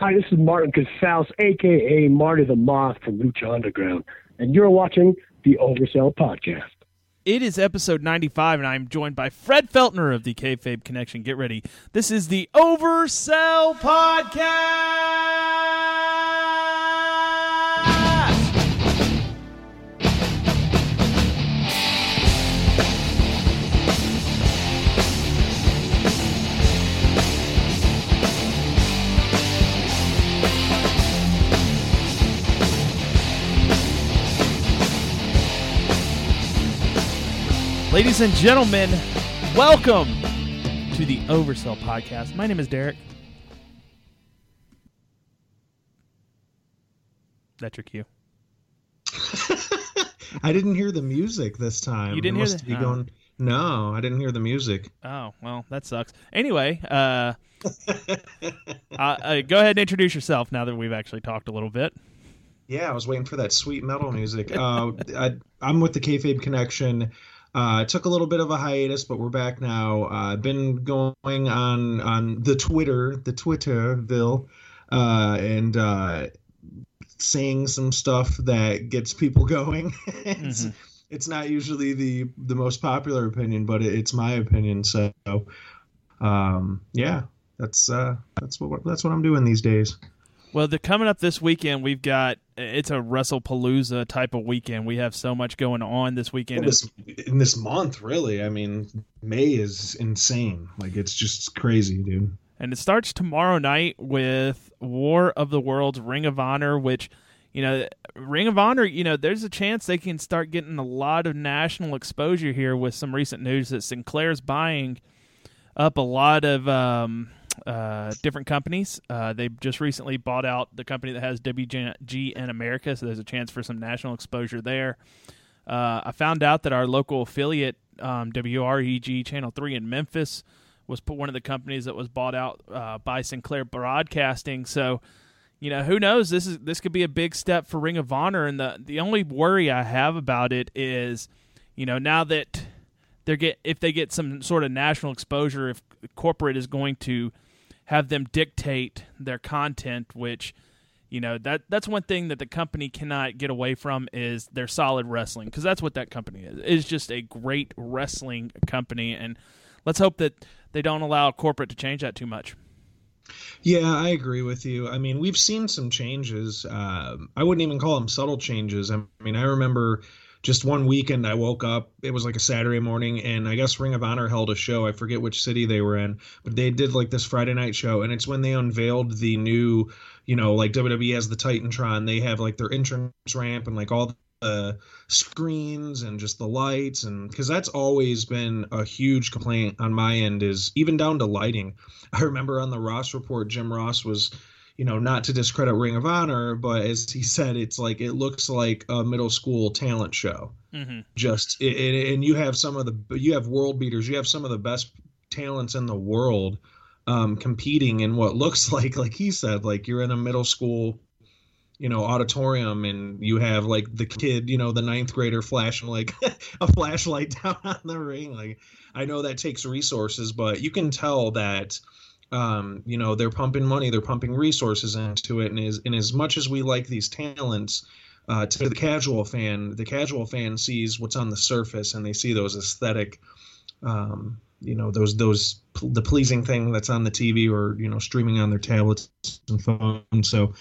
Hi, this is Martin Casals, aka Marty the Moth from Lucha Underground, and you're watching the Oversell Podcast. It is episode 95, and I'm joined by Fred Feltner of the Kayfabe Connection. Get ready. This is the Oversell Podcast. Ladies and gentlemen, welcome to the Oversell Podcast. My name is Derick. That's your cue. I didn't hear the music this time. You didn't It hear the- be oh. going. No, I didn't hear the music. Oh, well, that sucks. Anyway, uh, uh, uh, go ahead and introduce yourself now that we've actually talked a little bit. Yeah, I was waiting for that sweet metal music. Uh, I, I'm with the Kayfabe Connection. Uh, took a little bit of a hiatus, but we're back now. Uh, I've been going on on the Twitter, the Twitterville, uh, and uh, saying some stuff that gets people going. it's, Mhm. it's not usually the the most popular opinion, but it, it's my opinion. So, um, yeah, that's uh, that's what that's what I'm doing these days. Well, the coming up this weekend, we've got it's a WrestlePalooza type of weekend. We have so much going on this weekend. in this in this month really i mean may is insane like it's just crazy dude And it starts tomorrow night with War of the Worlds Ring of Honor, which, you know, Ring of Honor, you know, there's a chance they can start getting a lot of national exposure here with some recent news that Sinclair's buying up a lot of um, uh, different companies. Uh, they just recently bought out the company that has WGN America, so there's a chance for some national exposure there. Uh, I found out that our local affiliate, um, WREG Channel 3 in Memphis, was one of the companies that was bought out uh, by Sinclair Broadcasting. So, you know, who knows? This is this could be a big step for Ring of Honor. And the the only worry I have about it is, you know, now that they're get if they get some sort of national exposure, if corporate is going to have them dictate their content, which you know that that's one thing that the company cannot get away from is their solid wrestling because that's what that company is. It's just a great wrestling company, and let's hope that they don't allow corporate to change that too much. yeah i agree with you i mean we've seen some changes um, i wouldn't even call them subtle changes i mean i remember just one weekend i woke up it was like a saturday morning and i guess ring of honor held a show i forget which city they were in but they did like this friday night show and it's when they unveiled the new you know like wwe has the titantron they have like their entrance ramp and like all the screens and just the lights and because that's always been a huge complaint on my end is even down to lighting. I remember on the ross report jim ross was you know not to discredit ring of honor but as he said it's like it looks like a middle school talent show Mm-hmm. just it, and you have some of the you have world beaters you have some of the best talents in the world um competing in what looks like like he said like you're in a middle school you know auditorium and you have like the kid you know the ninth grader flashing like a flashlight down on the ring like i know that takes resources but you can tell that um you know they're pumping money they're pumping resources into it and as and as much as we like these talents uh, to the casual fan, the casual fan sees what's on the surface and they see those aesthetic, um, you know, those those the pleasing thing that's on the TV or you know streaming on their tablets and phones. So,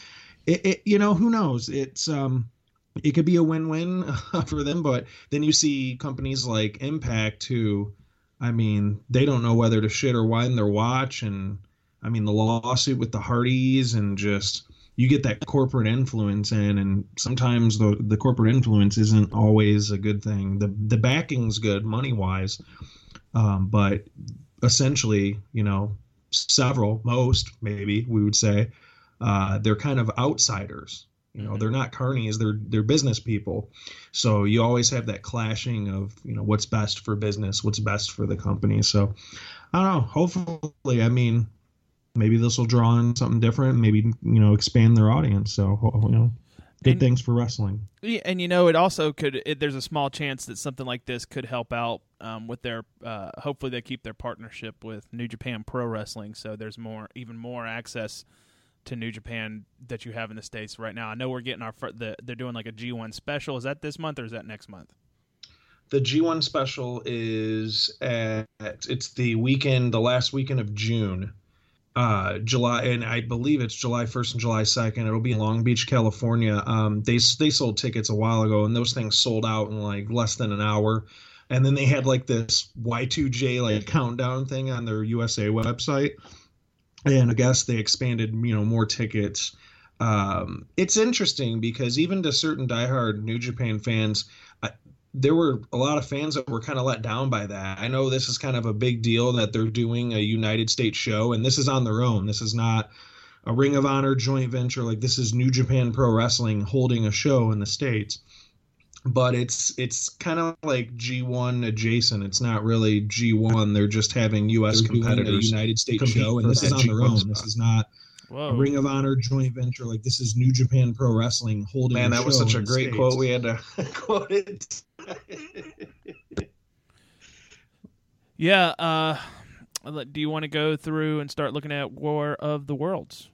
it, it you know who knows? It's um, it could be a win-win for them, but then you see companies like Impact who, I mean, they don't know whether to shit or widen their watch, and I mean the lawsuit with the Hardys and just you get that corporate influence in and sometimes the the corporate influence isn't always a good thing. The the backing's good money wise um, but essentially you know several most maybe we would say uh, they're kind of outsiders you know Mhm. they're not carnies they're they're business people so you always have that clashing of you know what's best for business what's best for the company so i don't know hopefully i mean maybe this will draw in something different maybe you know expand their audience so you know good And- things for wrestling Yeah, and you know, it also could. It, there's a small chance that something like this could help out um, with their. Uh, hopefully, they keep their partnership with New Japan Pro Wrestling, so there's more, even more access to New Japan that you have in the states right now? I know we're getting our the they're doing like a G1 special. Is that this month or is that next month? The G1 special is at it's the weekend, the last weekend of June uh, July, and I believe it's July 1st and July 2nd. It'll be in Long Beach, California. Um, they they sold tickets a while ago, and those things sold out in like less than an hour. And then they had like this Y2J like countdown thing on their USA website, and I guess they expanded you know more tickets. Um, it's interesting because even to certain diehard New Japan fans, there were a lot of fans that were kind of let down by that. I know this is kind of a big deal that they're doing a United States show, and this is on their own. This is not a Ring of Honor joint venture. Like this is New Japan Pro Wrestling holding a show in the states. But it's it's kind of like G1 adjacent. It's not really G1. They're just having U.S. They're competitors, United States show, and this is on G1 their own. Spot. This is not Whoa. a Ring of Honor joint venture. Like this is New Japan Pro Wrestling holding. Man, that was such a great States. quote. We had to quote it. yeah. Uh, do you want to go through and start looking at War of the Worlds?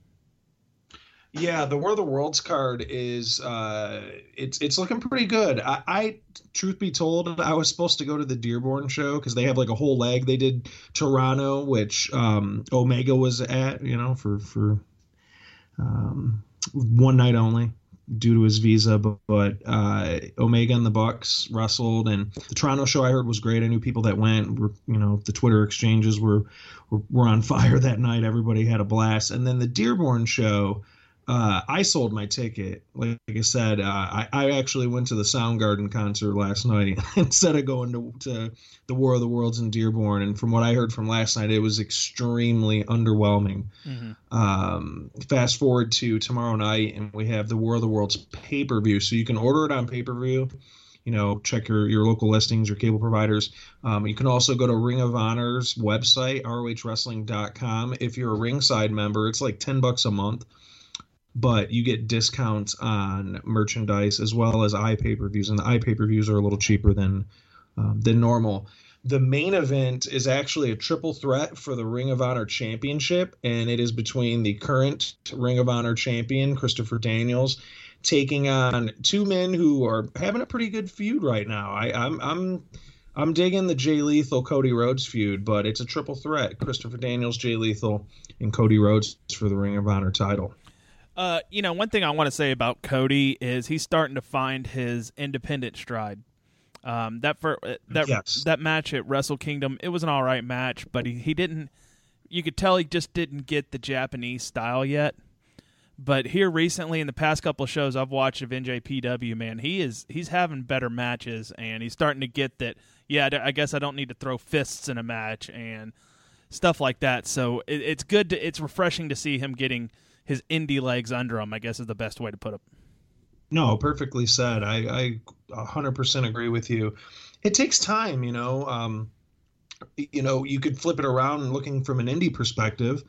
Yeah, the War of the Worlds card is uh, it's it's looking pretty good. I, I, truth be told, I was supposed to go to the Dearborn show because they have like a whole leg. They did Toronto, which um, Omega was at, you know, for for um, one night only due to his visa. But, but uh, Omega and the Bucks wrestled, and the Toronto show I heard was great. I knew people that went. Were, you know, the Twitter exchanges were, were were on fire that night. Everybody had a blast. And then the Dearborn show uh, I sold my ticket. Like, I said, uh, I, I actually went to the Soundgarden concert last night instead of going to, to the War of the Worlds in Dearborn. And from what I heard from last night, it was extremely underwhelming. Mm-hmm. Um, fast forward to tomorrow night, and we have the War of the Worlds pay per view. So you can order it on pay per view. You know, check your, your local listings, your cable providers. Um, you can also go to Ring of Honor's website, rohwrestling.com. If you're a ringside member, it's like 10 bucks a month but you get discounts on merchandise as well as iPay per views, and the iPay per views are a little cheaper than um, than normal. The main event is actually a triple threat for the Ring of Honor Championship, and it is between the current Ring of Honor champion Christopher Daniels taking on two men who are having a pretty good feud right now. I, I'm I'm I'm digging the Jay Lethal Cody Rhodes feud, but it's a triple threat: Christopher Daniels, Jay Lethal, and Cody Rhodes for the Ring of Honor title. Uh, you know, one thing I want to say about Cody is he's starting to find his independent stride. Um, that for uh, that yes. that match at Wrestle Kingdom, it was an all right match, but he, he didn't. You could tell he just didn't get the Japanese style yet. But here recently, in the past couple of shows I've watched of NJPW, man, he is he's having better matches, and he's starting to get that. Yeah, I guess I don't need to throw fists in a match and stuff like that. So it, it's good. To, it's refreshing to see him getting his indie legs under him. I guess is the best way to put it. No, perfectly said. I I 100% agree with you. It takes time, you know. Um, you know, you could flip it around looking from an indie perspective.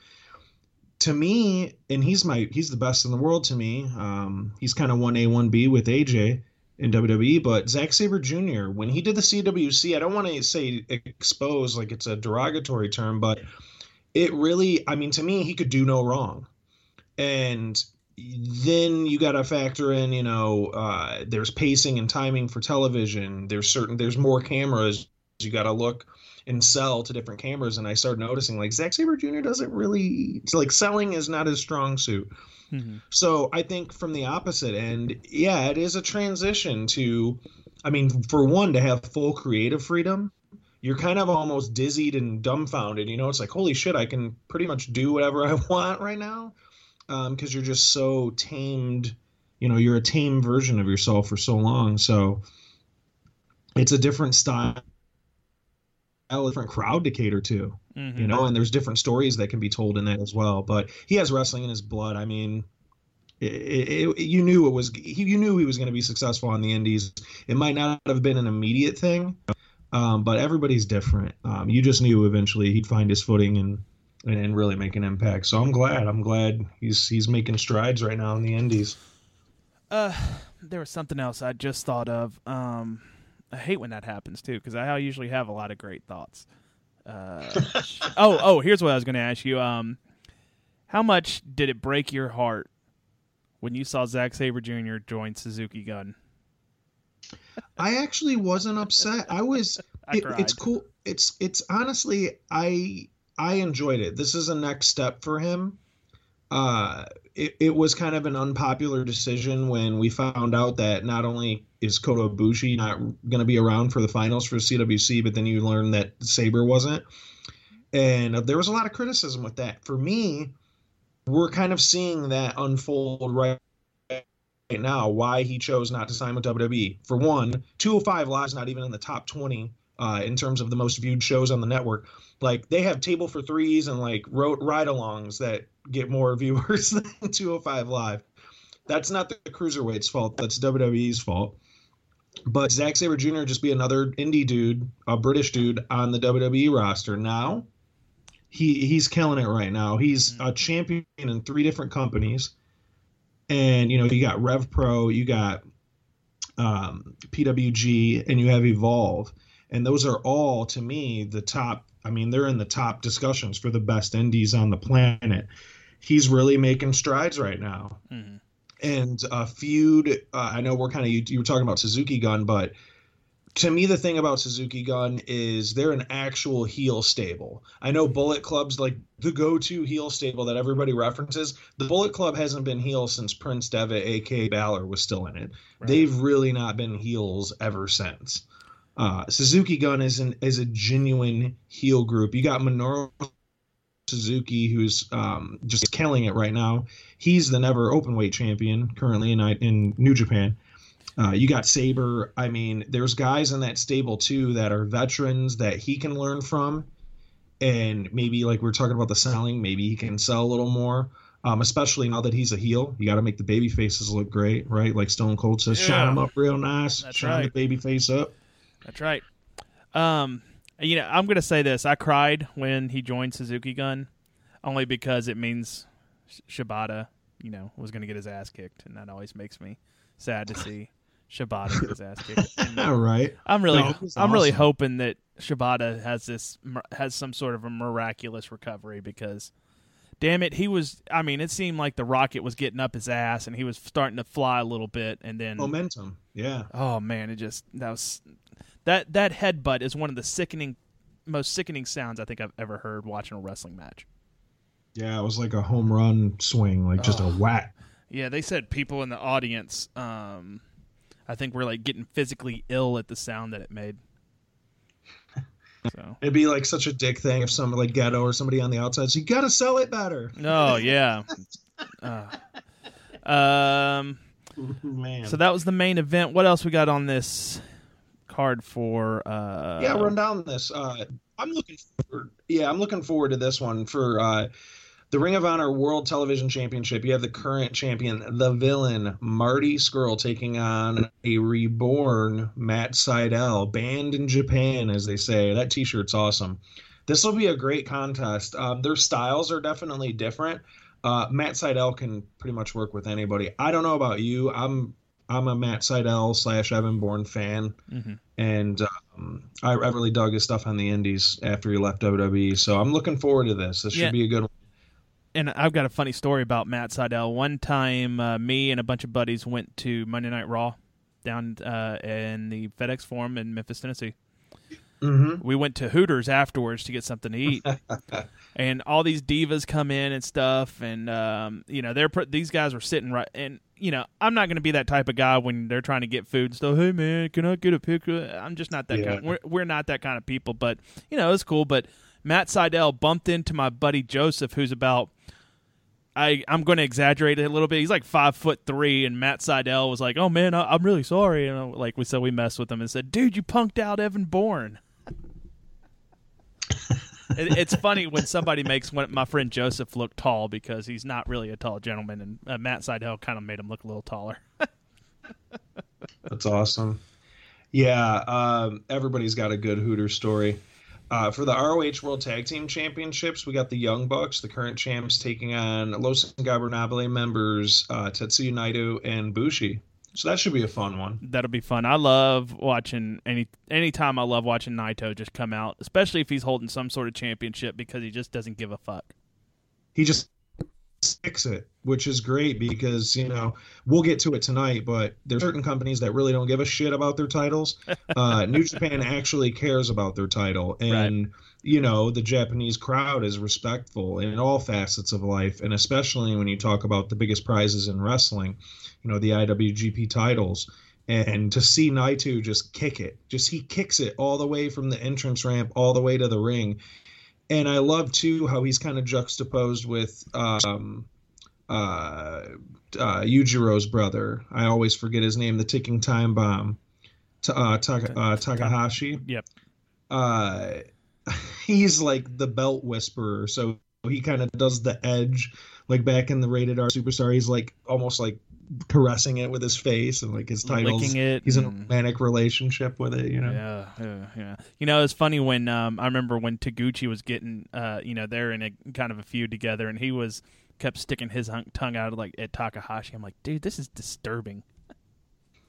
To me, and he's my he's the best in the world to me. Um, he's kind of one A one B with AJ in WWE, but Zack Sabre Jr. when he did the CWC, I don't want to say expose like it's a derogatory term, but it really, I mean, to me, he could do no wrong and then you got to factor in you know uh, there's pacing and timing for television. There's certain there's more cameras. You got to look and sell to different cameras. And i started noticing like Zack Sabre Jr. doesn't really like selling is not his strong suit. Mm-hmm. so i think from the opposite end yeah it is a transition to i mean for one to have full creative freedom you're kind of almost dizzied and dumbfounded. You know it's like holy shit i can pretty much do whatever i want right now because um, you're just so tamed. You know, you're a tame version of yourself for so long. So it's a different style, a different crowd to cater to. Mm-hmm. You know, and there's different stories that can be told in that as well. But he has wrestling in his blood. I mean, it, it, it, you knew it was he, you knew he was going to be successful on the indies. It might not have been an immediate thing, um, but everybody's different. Um, you just knew eventually he'd find his footing and and, and really make an impact. So I'm glad. I'm glad he's he's making strides right now in the Indies. Uh, there was something else I just thought of. Um, I hate when that happens too because I usually have a lot of great thoughts. Uh, oh, oh, here's what I was going to ask you. Um, How much did it break your heart when you saw Zack Sabre Jr. join Suzuki Gun? I actually wasn't upset. I was. I it- cried. it's cool. It's it's honestly I I enjoyed it. This is a next step for him. Uh, it, it was kind of an unpopular decision when we found out that not only is Kota Ibushi not going to be around for the finals for CWC, but then you learn that Sabre wasn't, and there was a lot of criticism with that. For me, we're kind of seeing that unfold right now why he chose not to sign with WWE. For one, 205 Live is not even in the top 20 uh, in terms of the most viewed shows on the network. Like they have table for threes and like road ride-alongs that get more viewers than 205 Live. That's not the cruiserweight's fault. That's WWE's fault. But Zack Sabre Jr. just be another indie dude, a British dude on the WWE roster. Now, he he's killing it right now. He's a champion in three different companies and you know you got Rev Pro, you got um, PWG, and you have Evolve, and those are all to me the top. I mean, they're in the top discussions for the best indies on the planet. He's really making strides right now, Mhm. and a feud. Uh, I know we're kind of you, you were talking about Suzuki Gun, but to me the thing about Suzuki Gun is they're an actual heel stable. I know Bullet Club's like the go-to heel stable that everybody references. The Bullet Club hasn't been heel since Prince Devitt, aka Balor, was still in it. Right. They've really not been heels ever since. Uh, Suzuki Gun is an is a genuine heel group. You got Minoru Suzuki, who's um, just killing it right now. He's the never open weight champion currently in in New Japan. Uh, you got Sabre. I mean, there's guys in that stable too that are veterans that he can learn from, and maybe like we're talking about the selling, maybe he can sell a little more. Um, especially now that he's a heel, you got to make the baby faces look great, right? Like Stone Cold says, shine them up real nice, That's shine right. the baby face up. That's right. Um, you know, I'm going to say this. I cried when he joined Suzuki Gun, only because it means Sh- Shibata, you know, was going to get his ass kicked, and that always makes me sad to see Shibata get his ass kicked. And All right. I'm really, No, I'm really hoping that Shibata has this has some sort of a miraculous recovery because, damn it, he was. I mean, it seemed like the rocket was getting up his ass, and he was starting to fly a little bit, and then Momentum. Yeah. Oh man, it just that was that that headbutt is one of the sickening, most sickening sounds I think I've ever heard watching a wrestling match. Yeah. It was like a home run swing, like just a whack. Yeah, they said people in the audience, um, I think were like getting physically ill at the sound that it made. So, It'd be like such a dick thing if some like ghetto or somebody on the outside says, you got to sell it better. oh yeah. Uh, um. Man. So that was the main event. What else we got on this card for? Uh, yeah, run down this. Uh, I'm looking forward. Yeah, I'm looking forward to this one for uh, the Ring of Honor World Television Championship. You have the current champion, the villain Marty Scurll, taking on a reborn Matt Sydal, banned in Japan, as they say. That T-shirt's awesome. This will be a great contest. Um, their styles are definitely different. Uh, Matt Sydal can pretty much work with anybody. I don't know about you. I'm I'm a Matt Sydal slash Evan Bourne fan Mhm. and um, I, I really dug his stuff on the Indies after he left WWE. So I'm looking forward to this. This should Yeah. be a good one. And I've got a funny story about Matt Sydal. One time, uh, me and a bunch of buddies went to Monday Night Raw down uh, in the FedEx Forum in Memphis, Tennessee. Mm-hmm. We went to Hooters afterwards to get something to eat, and all these divas come in and stuff, and um, you know they're pr- these guys were sitting right, and you know I'm not going to be that type of guy when they're trying to get food and stuff. Hey man, can I get a picture? I'm just not that Yeah. kind. We're we're not that kind of people, but you know it's cool. But Matt Sydal bumped into my buddy Joseph, who's about. I, I'm going to exaggerate it a little bit. He's like five foot three, and Matt Sydal was like, "Oh man, I, I'm really sorry." And uh, like we said, we messed with him and said, "Dude, you punked out Evan Bourne." it, it's funny when somebody makes one, my friend Joseph look tall because he's not really a tall gentleman, and uh, Matt Sydal kind of made him look a little taller. That's awesome. Yeah, um, everybody's got a good Hooter story. Uh, for the ROH World Tag Team Championships, we got the Young Bucks, the current champs, taking on Los Ingobernables members uh, Tetsuya Naito and Bushi. So that should be a fun one. That'll be fun. I love watching any anytime I love watching Naito just come out, especially if he's holding some sort of championship because he just doesn't give a fuck. He just fix it, which is great because you know we'll get to it tonight. But there's certain companies that really don't give a shit about their titles. Uh, New Japan actually cares about their title, and right. you know the Japanese crowd is respectful in all facets of life, and especially when you talk about the biggest prizes in wrestling, you know the IWGP titles. And to see Naito just kick it, just he kicks it all the way from the entrance ramp all the way to the ring and I love too how he's kind of juxtaposed with um, uh, uh, Yujiro's brother. I always forget his name, the ticking time bomb, uh, Taka, uh, Takahashi. Yep. Uh, he's like the belt whisperer, so he kind of does the edge, like back in the rated R superstar. He's like almost like caressing it with his face and like his titles. Licking it. He's in a romantic relationship with it, you know. Yeah, yeah, yeah. You know, it's funny when um, I remember when Taguchi was getting, uh, you know, they're in a kind of a feud together, and he was kept sticking his tongue out like at Takahashi. I'm like, dude, this is disturbing.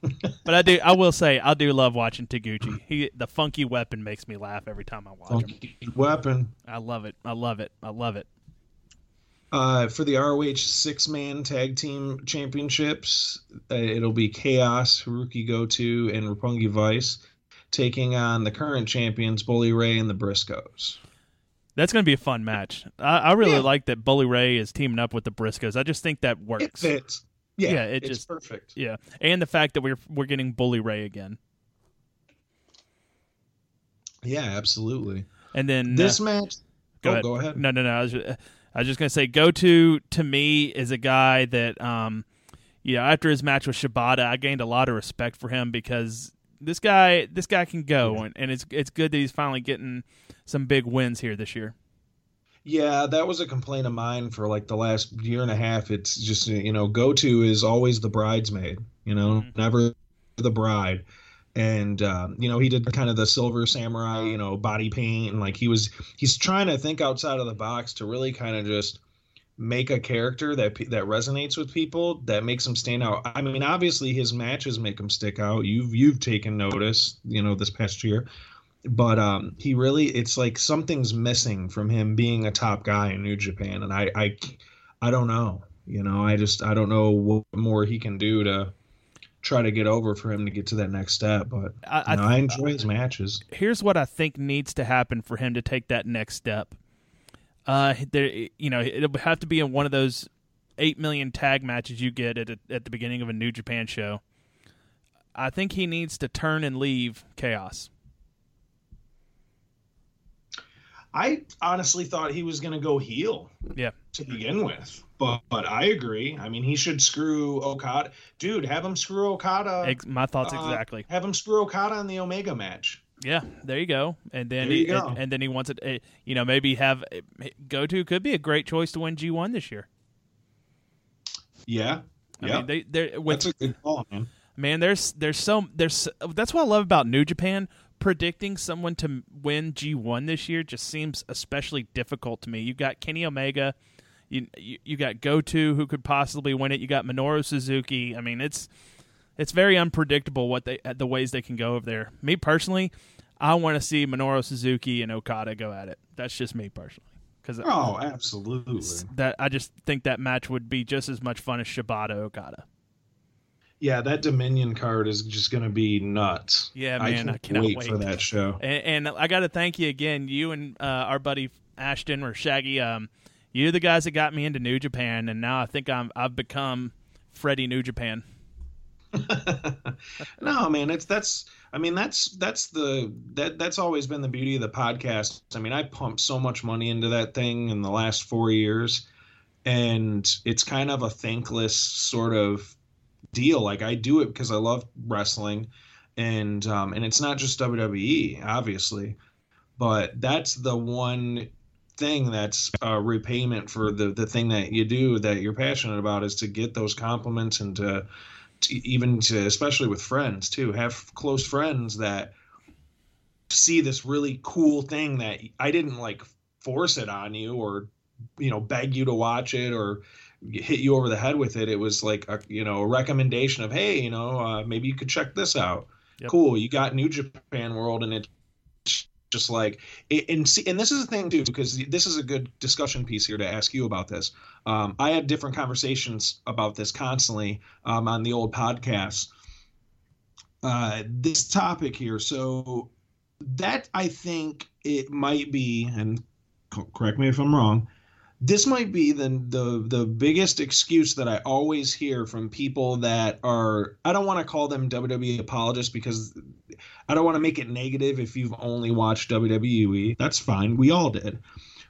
but I do, I will say, I do love watching Taguchi. He, the funky weapon makes me laugh every time I watch funky him. Weapon. I love it. I love it. I love it. Uh, for the ROH six man tag team championships, uh, it'll be Chaos, Hirooki Goto, and Roppongi Vice taking on the current champions, Bully Ray and the Briscoes. That's going to be a fun match. I, I really yeah. like that Bully Ray is teaming up with the Briscoes. I just think that works. It fits. Yeah, yeah it just perfect. Yeah, and the fact that we're we're getting Bully Ray again. Yeah, absolutely. And then this uh, match. Go, oh, ahead. go ahead. No, no, no. I was, just gonna say, Goto to me is a guy that, um, you know, after his match with Shibata, I gained a lot of respect for him because this guy, this guy can go, yeah. and, and it's it's good that he's finally getting some big wins here this year. Yeah, that was a complaint of mine for like the last year and a half. It's just you know, Goto is always the bridesmaid, you know, mm-hmm. never the bride and um, you know he did kind of the silver samurai you know body paint and like he was he's trying to think outside of the box to really kind of just make a character that that resonates with people that makes him stand out. I mean obviously his matches make him stick out. You've you've taken notice you know this past year. But um he really it's like something's missing from him being a top guy in new japan and i i i don't know you know i just i don't know what more he can do to try to get over for him to get to that next step. But I, know, I, I enjoy his matches. Here's what I think needs to happen for him to take that next step. Uh, there, you know, it'll have to be in one of those eight million tag matches you get at a, at the beginning of a New Japan show. I think he needs to turn and leave Chaos. I honestly thought he was going to go heel. Yeah. To begin with. But, but I agree. I mean, he should screw Okada. Dude, have him screw Okada. Ex- my thoughts uh, exactly. Have him screw Okada in the Omega match. Yeah, there you go. And then he and, and, then he wants it. Eh, you know, maybe have Goto could be a great choice to win G one this year. Yeah, I yeah. Mean, they, with, that's a good call, man. Man, there's there's so there's that's what I love about New Japan predicting someone to win G1 this year just seems especially difficult to me. You got Kenny Omega, you you, you got Goto who could possibly win it. You got Minoru Suzuki. I mean, it's it's very unpredictable what they the ways they can go over there. Me personally, I want to see Minoru Suzuki and Okada go at it. That's just me personally. Cause oh, absolutely. That I just think that match would be just as much fun as Shibata Okada yeah, that Dominion card is just going to be nuts. Yeah, man, I, I cannot wait, wait, for that show. And, and I got to thank you again, you and uh, our buddy Ashton or Shaggy. Um, you're the guys that got me into New Japan, and now I think I'm I've become Freddie New Japan. no, man, it's that's. I mean, that's that's the that that's always been the beauty of the podcast. I mean, I pumped so much money into that thing in the last four years, and it's kind of a thankless sort of deal. Like I do it because I love wrestling, and um, and it's not just WWE, obviously, but that's the one thing that's a repayment for the the thing that you do that you're passionate about is to get those compliments and to, to even to especially with friends too have close friends that see this really cool thing that I didn't like force it on you or you know beg you to watch it or hit you over the head with it. It was like a you know a recommendation of hey you know uh, maybe you could check this out. Yep. Cool, you got New Japan World and it's just like and see and this is the thing too because this is a good discussion piece here to ask you about this um, i had different conversations about this constantly um, on the old podcasts uh, this topic here so that i think it might be and correct me if i'm wrong this might be the the the biggest excuse that I always hear from people that are I don't want to call them WWE apologists because I don't want to make it negative if you've only watched WWE. That's fine. We all did.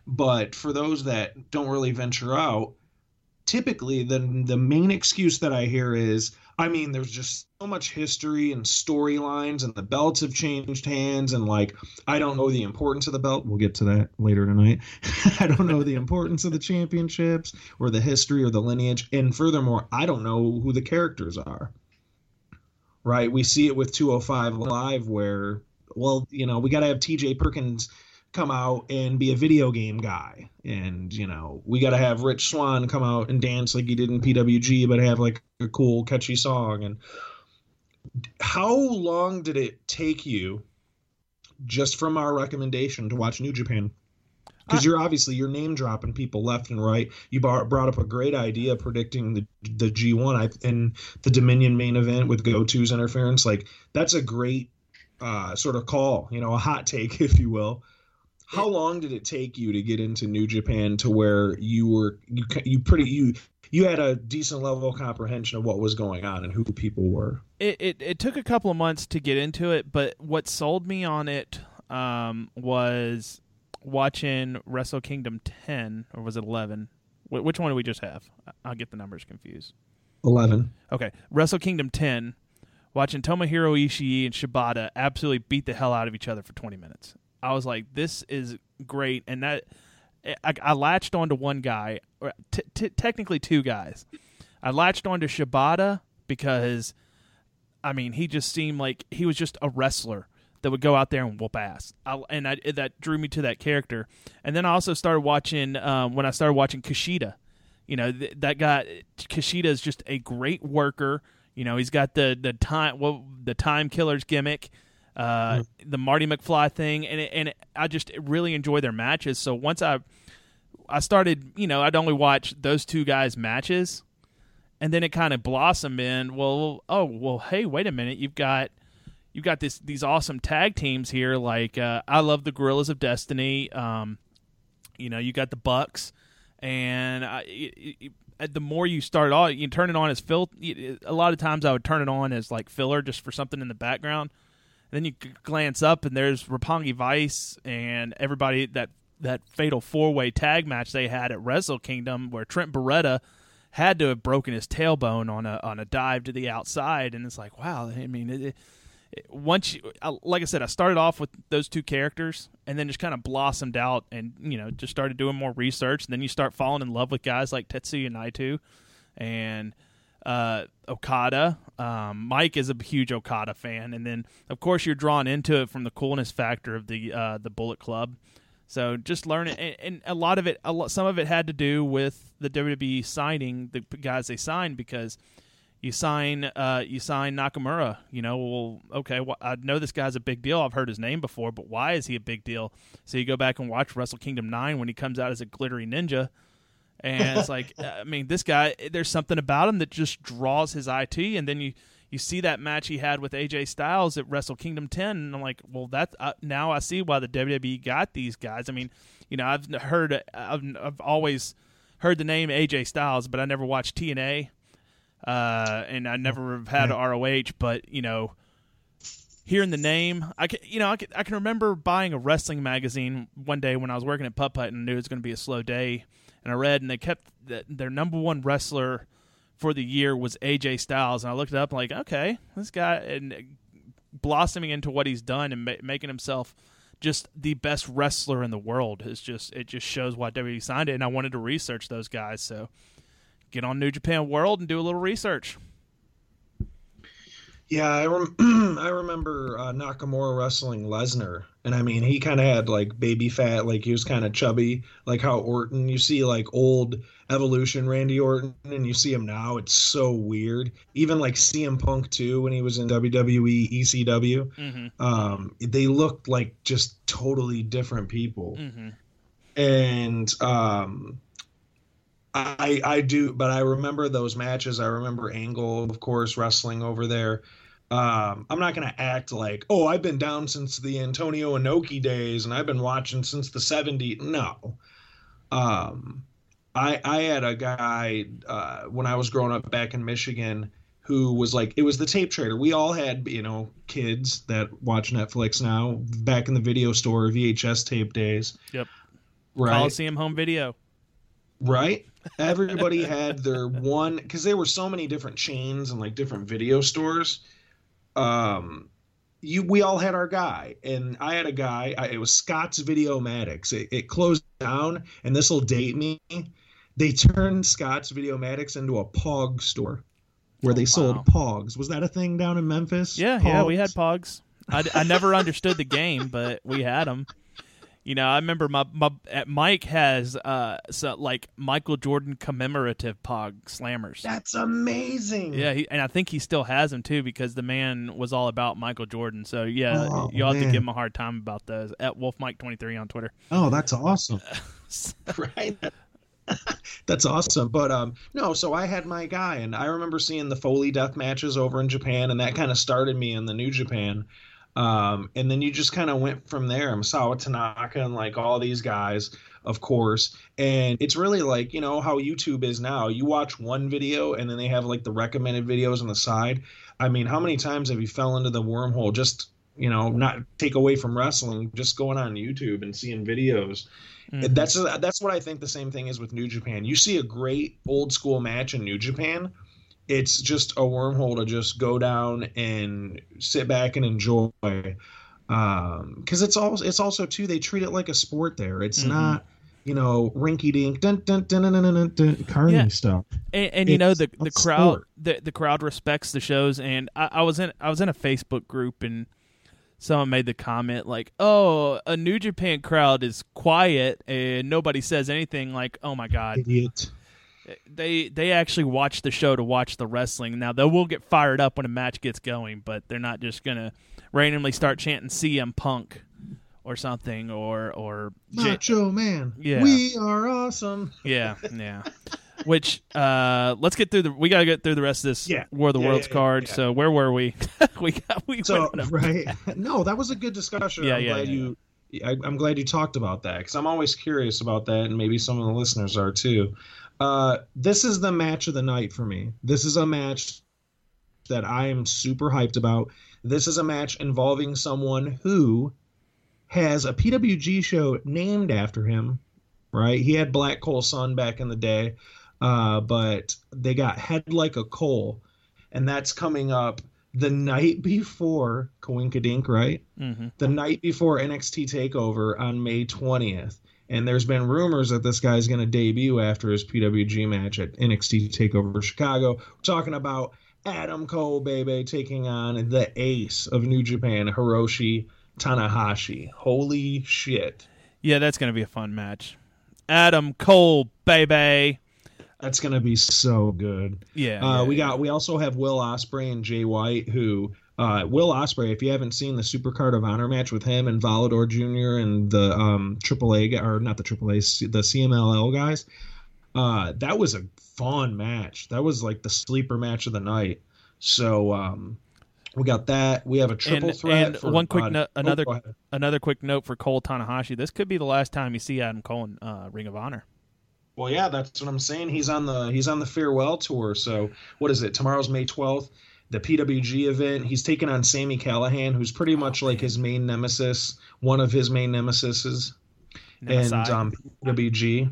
But for those that don't really venture out, typically the the main excuse that I hear is I mean, there's just so much history and storylines, and the belts have changed hands. And like, I don't know the importance of the belt. We'll get to that later tonight. I don't know the importance of the championships or the history or the lineage. And furthermore, I don't know who the characters are. Right? We see it with 205 Live, where, well, you know, we got to have TJ Perkins come out and be a video game guy. And you know we got to have rich Swan come out and dance like he did in pwg but have like a cool catchy song. And how long did it take you just from our recommendation to watch new japan? Because you're obviously you're name dropping people left and right. You brought, brought up a great idea predicting the the g1 and the dominion main event with Goto's interference. Like that's a great uh, sort of call you know a hot take if you will how long did it take you to get into New Japan to where you were you you pretty you you had a decent level of comprehension of what was going on and who people were? It it, it took a couple of months to get into it, but what sold me on it um, was watching Wrestle Kingdom 10 or was it 11? Wh- which one do we just have? I'll get the numbers confused. 11. Okay. Wrestle Kingdom 10 watching Tomohiro Ishii and Shibata absolutely beat the hell out of each other for 20 minutes. I was like, this is great, and that I, I latched onto one guy, t- t- technically two guys. I latched onto Shibata because, I mean, he just seemed like he was just a wrestler that would go out there and whoop ass, I, and I, that drew me to that character. And then I also started watching um, when I started watching Kushida. You know, th- that guy Kushida is just a great worker. You know, he's got the the time well the time killers gimmick uh, the Marty McFly thing, and it, and it, I just really enjoy their matches. So once I I started, you know, I'd only watch those two guys' matches, and then it kind of blossomed in. Well, oh well, hey, wait a minute, you've got you've got this these awesome tag teams here. Like uh, I love the Guerrillas of Destiny. Um, you know, you got the Bucks, and I, it, it, the more you start off, you turn it on as fill. A lot of times, I would turn it on as like filler, just for something in the background then you glance up and there's Roppongi Vice and everybody that that fatal four way tag match they had at Wrestle Kingdom where Trent Beretta had to have broken his tailbone on a on a dive to the outside, and it's like wow. I mean, it, it, once you, like I said, I started off with those two characters, and then just kind of blossomed out, and you know, just started doing more research. And then you start falling in love with guys like Tetsuya Naito, and uh, Okada. Um, Mike is a huge Okada fan, and then of course you're drawn into it from the coolness factor of the uh, the Bullet Club. So just learn it, and, and a lot of it, lot, some of it had to do with the WWE signing the guys they signed because you sign uh, you sign Nakamura. You know, well, okay, well, I know this guy's a big deal. I've heard his name before, but why is he a big deal? So you go back and watch Wrestle Kingdom nine when he comes out as a glittery ninja and it's like I mean this guy there's something about him that just draws his IT and then you you see that match he had with AJ Styles at Wrestle Kingdom 10 and I'm like well that uh, now I see why the WWE got these guys. I mean you know I've heard I've, I've always heard the name AJ Styles but I never watched TNA uh, and I never had ROH but you know hearing the name I can you know I can, I can remember buying a wrestling magazine one day when I was working at Putt Putt and knew it was going to be a slow day and I read, and they kept the, their number one wrestler for the year was AJ Styles, and I looked it up, like, okay, this guy and blossoming into what he's done and ma- making himself just the best wrestler in the world is just it just shows why WWE signed it, and I wanted to research those guys, so get on New Japan World and do a little research. Yeah, I rem- I remember uh, Nakamura wrestling Lesnar, and I mean he kind of had like baby fat, like he was kind of chubby, like how Orton. You see like old Evolution Randy Orton, and you see him now. It's so weird. Even like CM Punk too, when he was in WWE ECW, Mm-hmm. um, they looked like just totally different people. Mm-hmm. and um I I do but I remember those matches. I remember Angle, of course, wrestling over there. Um, I'm not gonna act like, oh, I've been down since the Antonio Inoki days and I've been watching since the 70s. No. Um I I had a guy uh when I was growing up back in Michigan who was like it was the tape trader. We all had, you know, kids that watch Netflix now back in the video store VHS tape days. Yep. Right. Coliseum home video. Right? Everybody had their one because there were so many different chains and like different video stores. Um, you we all had our guy, and I had a guy. I, it was Scott's Videomatics. It, it closed down, and this will date me. They turned Scott's Videomatics into a Pog store, where they Oh, sold wow. Pogs. Was that a thing down in Memphis? Yeah, yeah, we had Pogs? pogs. I, I never understood the game, but we had them. You know, I remember my, my uh, Mike has uh so like Michael Jordan commemorative pog slammers. That's amazing. Yeah, he, and I think he still has them too because the man was all about Michael Jordan. So yeah, Oh, you will have to give him a hard time about those at Wolf Mike twenty three on Twitter. Oh, that's awesome. right? That's awesome. But um no, so I had my guy and I remember seeing the Foley death matches over in Japan and that kind of started me in the New Japan. Um and then you just kind of went from there. Masato Tanaka and like all these guys, of course. And it's really like, you know, how YouTube is now. You watch one video and then they have like the recommended videos on the side. I mean, how many times have you fell into the wormhole just you know, not take away from wrestling, just going on YouTube and seeing videos. Mhm. That's that's what I think the same thing is with New Japan. You see a great old school match in New Japan, it's just a wormhole to just go down and sit back and enjoy. Um, because it's also it's also too they treat it like a sport there. It's Mhm. not you know rinky dink dun dun dun dun dun dun, dun carny Yeah. stuff. and, and you know the the crowd sport. the the crowd respects the shows and I, I was in I was in a Facebook group and someone made the comment like oh a New Japan crowd is quiet and nobody says anything like oh my god Idiot. They they actually watch the show to watch the wrestling now they will get fired up when a match gets going but they're not just gonna randomly start chanting CM Punk or something or or J- Macho man. Yeah. We are awesome. Yeah, yeah. Which uh let's get through the we gotta get through the rest of this Yeah. War of the Yeah, Worlds yeah, card. So where were we? we got we So went right, no, that was a good discussion. Yeah, I'm yeah, glad you. I, I'm glad you talked about that because I'm always curious about that, and maybe some of the listeners are too. Uh, this is the match of the night for me. This is a match that I am super hyped about. This is a match involving someone who has a PWG show named after him. Right, he had Black Cole Sun back in the day, uh, but they got Head Like a Cole, and that's coming up the night before Coinkadink, right? Mhm. The night before NXT Takeover on May 20th. And there's been rumors that this guy's going to debut after his PWG match at NXT Takeover Chicago. We're talking about Adam Cole, baby, taking on the ace of New Japan, Hiroshi Tanahashi. Holy shit. Yeah, that's gonna be a fun match. Adam Cole, baby. That's going to be so good. Yeah. Uh, yeah, we got we also have Will Ospreay and Jay White, who uh, Will Ospreay. If you haven't seen the Super Card of Honor match with him and Volador Jr. and the um, AAA guy- or not the AAA, the CMLL guys, uh, that was a fun match. That was like the sleeper match of the night. So um, we got that. We have a triple And- threat. and for, one quick uh, no- oh, another- go ahead. Another quick note for Cole Tanahashi. This could be the last time you see Adam Cole in uh, Ring of Honor. Well, yeah, that's what I'm saying. He's on the he's on the farewell tour. So what is it? Tomorrow's May 12th, the PWG event. He's taking on Sami Callihan, who's pretty much like his main nemesis, one of his main nemesises, and um, PWG.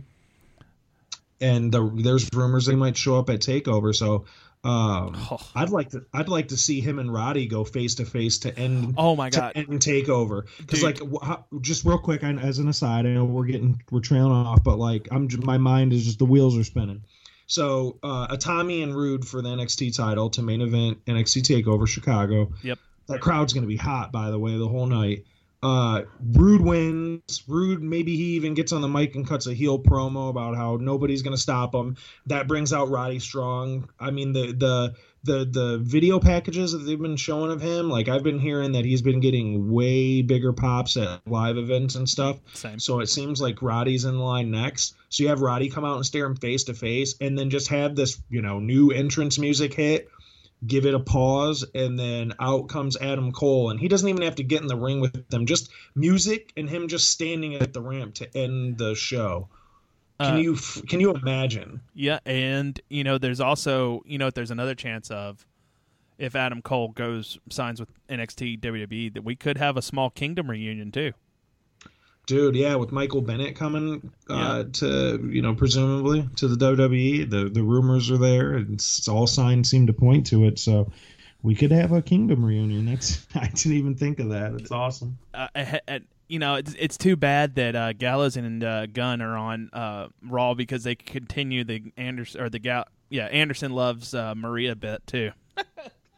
And the, there's rumors they might show up at Takeover. So um, Oh. I'd like to I'd like to see him and Roddy go face to face to end oh my to god. end takeover because like how, just real quick I, as an aside i know we're getting we're trailing off but like i'm my mind is just the wheels are spinning So uh, Itami and Roode for the NXT title to main event NXT Takeover Chicago. Yep. That crowd's going to be hot, by the way, the whole night. Uh, Roode wins. Roode maybe he even gets on the mic and cuts a heel promo about how nobody's going to stop him. That brings out Roddy Strong. I mean the the the the video packages that they've been showing of him, like I've been hearing that he's been getting way bigger pops at live events and stuff. Same. So it seems like Roddy's in line next. So you have Roddy come out and stare him face to face, and then just have this, you know, new entrance music hit, give it a pause, and then out comes Adam Cole, and he doesn't even have to get in the ring with them. Just music and him just standing at the ramp to end the show. Can Uh, you can you imagine? Yeah, and you know, there's also you know, there's another chance of if Adam Cole goes signs with NXT WWE that we could have a small Kingdom reunion too. Dude, yeah, with Michael Bennett coming uh, to you know presumably to the WWE, the the rumors are there, and it's, all signs seem to point to it. So we could have a Kingdom reunion. That's I didn't even think of that. It's awesome. Uh, you know, it's it's too bad that uh, Gallows and uh, Gunn are on uh, Raw because they continue the Anderson or the Gal. Yeah, Anderson loves uh, Maria bit too.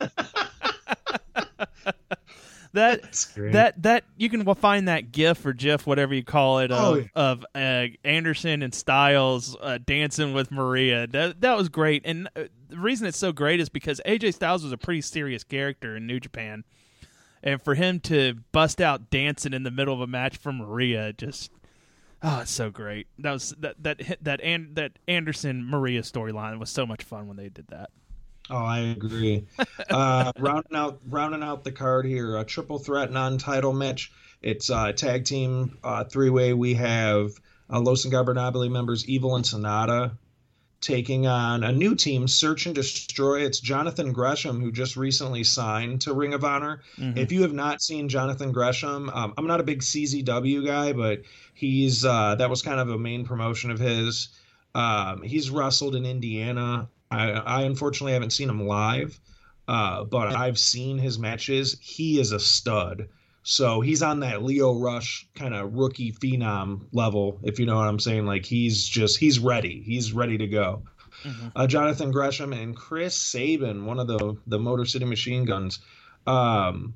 that That's great. that that you can find that gif or gif whatever you call it of, Oh, of uh, Anderson and Styles uh, dancing with Maria that that was great and uh, the reason it's so great is because AJ Styles was a pretty serious character in New Japan and for him to bust out dancing in the middle of a match for Maria just oh it's so great that was that that that and that Anderson Maria storyline was so much fun when they did that Oh, I agree. uh, rounding out rounding out the card here, a triple threat non-title match. It's uh, tag team uh, three way. We have uh, Los Ingobernable members Evil and Sanada taking on a new team, Search and Destroy. It's Jonathan Gresham who just recently signed to Ring of Honor. If you have not seen Jonathan Gresham, um, I'm not a big CZW guy, but he's uh, that was kind of a main promotion of his. Um, he's wrestled in Indiana. I, I unfortunately haven't seen him live, uh, but I've seen his matches. He is a stud. So he's on that Lio Rush kind of rookie phenom level, if you know what I'm saying. Like he's just he's ready. He's ready to go. Uh, Jonathan Gresham and Chris Sabin, one of the the Motor City Machine Guns. Um,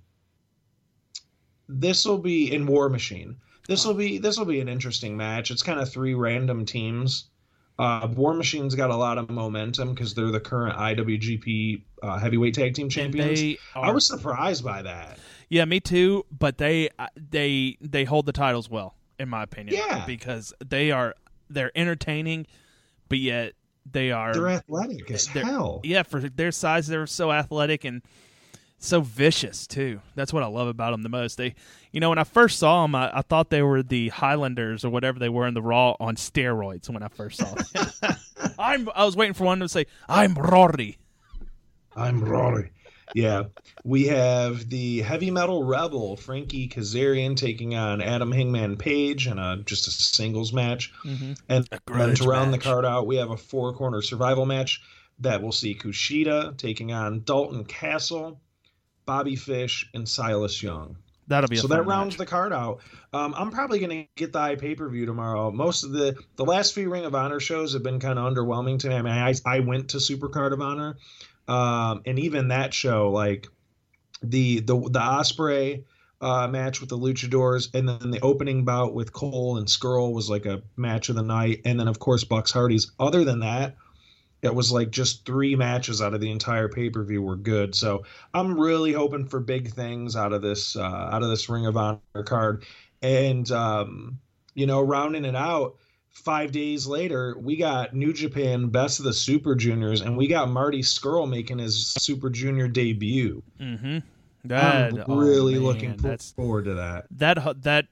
this will be in War Machine. This will be this will be an interesting match. It's kind of three random teams. Uh, War Machine's got a lot of momentum because they're the current IWGP uh, Heavyweight Tag Team Champions. they I was surprised by that. Yeah, me too. But they uh, they they hold the titles well, in my opinion. Yeah. because they are they're entertaining, but yet they are They're athletic as they're- hell. Yeah, for their size, they're so athletic and so vicious too. That's what I love about them the most. They, you know, when I first saw them, I, I thought they were the Highlanders or whatever they were in the Raw on steroids. When I first saw them, I'm I was waiting for one to say, "I'm Rory." I'm Rory. Yeah, we have the heavy metal rebel Frankie Kazarian taking on Adam Hangman Page in a just a singles match, and then to round match. the card out, we have a four corner survival match that will see Kushida taking on Dalton Castle, Bobby Fish, and Silas Young. That'll be a so fun that rounds match. the card out. Um, I'm probably going to get the pay per view tomorrow. Most of the the last few Ring of Honor shows have been kind of underwhelming to me. I mean, I, I went to Super Card of Honor, um, and even that show, like the the the Ospreay uh, match with the Luchadors, and then the opening bout with Cole and Scurll was like a match of the night, and then of course Bucks Hardy's. Other than that, it was like just three matches out of the entire pay per view were good. So I'm really hoping for big things out of this uh, out of this Ring of Honor card, and um, you know, rounding it out. Five days later, we got New Japan Best of the Super Juniors, and we got Marty Scurll making his Super Junior debut. Mm-hmm. That I'm oh, really man, looking That's forward to that. that that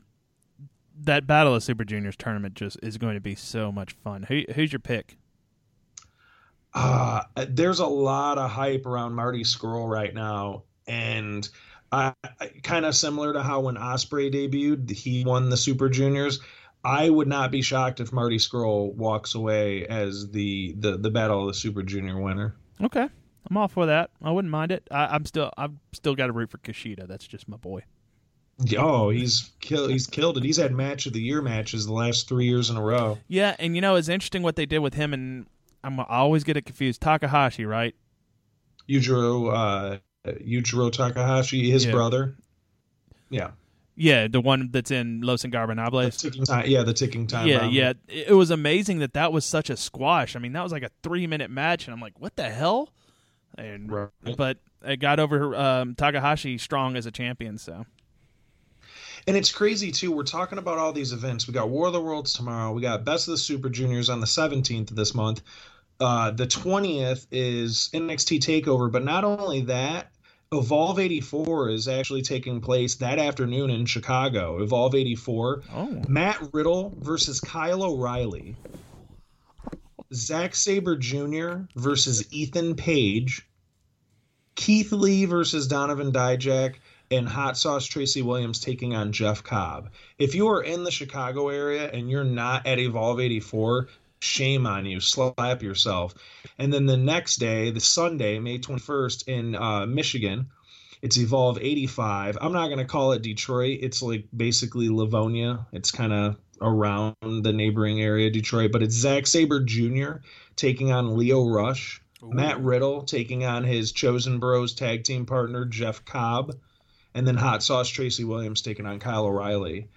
that Battle of Super Juniors tournament just is going to be so much fun. Who who's your pick? Uh, there's a lot of hype around Marty Scurll right now, and I, I kind of similar to how when Ospreay debuted, he won the Super Juniors. I would not be shocked if Marty Scurll walks away as the the the Battle of the Super Junior winner. Okay, I'm all for that. I wouldn't mind it. I, I'm still I've still got to root for Kushida. That's just my boy. Oh, he's killed. He's killed it. He's had match of the year matches the last three years in a row. Yeah, and you know it's interesting what they did with him and I'm I always get it confused. Takahashi, right? Yujiro uh, Yujiro Takahashi, his Yeah. brother. Yeah, Yeah, the one that's in Los Ingobernables. time. Yeah, the ticking time. Yeah, bomb. yeah. It it was amazing that that was such a squash. I mean, that was like a three minute match, and I'm like, what the hell? And Right. but it got over um, Takahashi strong as a champion. So And it's crazy too. We're talking about all these events. We got War of the Worlds tomorrow. We got Best of the Super Juniors on the 17th of this month. Uh, the 20th is NXT Takeover. But not only that, Evolve 84 is actually taking place that afternoon in Chicago. Evolve 84. oh, Matt Riddle versus Kyle O'Reilly. Zack Sabre Jr. versus Ethan Page. Keith Lee versus Donovan Dijak. And Hot Sauce Tracy Williams taking on Jeff Cobb. If you are in the Chicago area and you're not at Evolve 84, shame on you. Slap yourself. And then the next day, the Sunday, May 21st, in uh, Michigan, it's Evolve 85. I'm not going to call it Detroit. It's like basically Livonia. It's kind of around the neighboring area, Detroit. But it's Zack Sabre Jr. taking on Lio Rush. Matt Riddle taking on his Chosen Bros tag team partner, Jeff Cobb. And then Hot Sauce Tracy Williams taking on Kyle O'Reilly.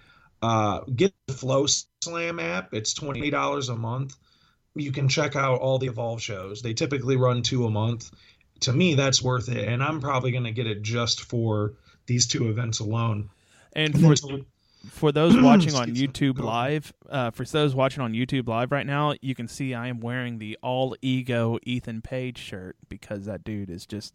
Uh, get the Flow Slam app. It's $28 a month. You can check out all the Evolve shows. They typically run two a month to me that's worth it and i'm probably going to get it just for these two events alone and And for for those watching on YouTube Live, uh, for those watching on YouTube Live right now, you can see I am wearing the All Ego Ethan Page shirt because that dude is just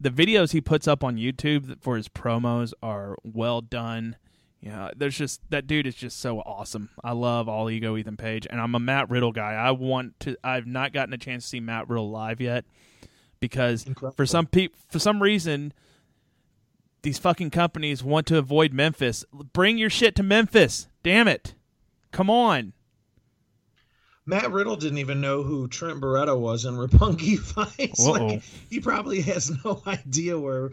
the videos he puts up on YouTube for his promos are well done. Know, there's just that dude is just so awesome. I love All Ego Ethan Page, and I'm a Matt Riddle guy. I want to. I've not gotten a chance to see Matt Riddle live yet because Incredible. for some peop for some reason these fucking companies want to avoid Memphis. Bring your shit to Memphis. Damn it. Come on. matt riddle didn't even know who trent beretta was in Roppongi fights like he probably has no idea where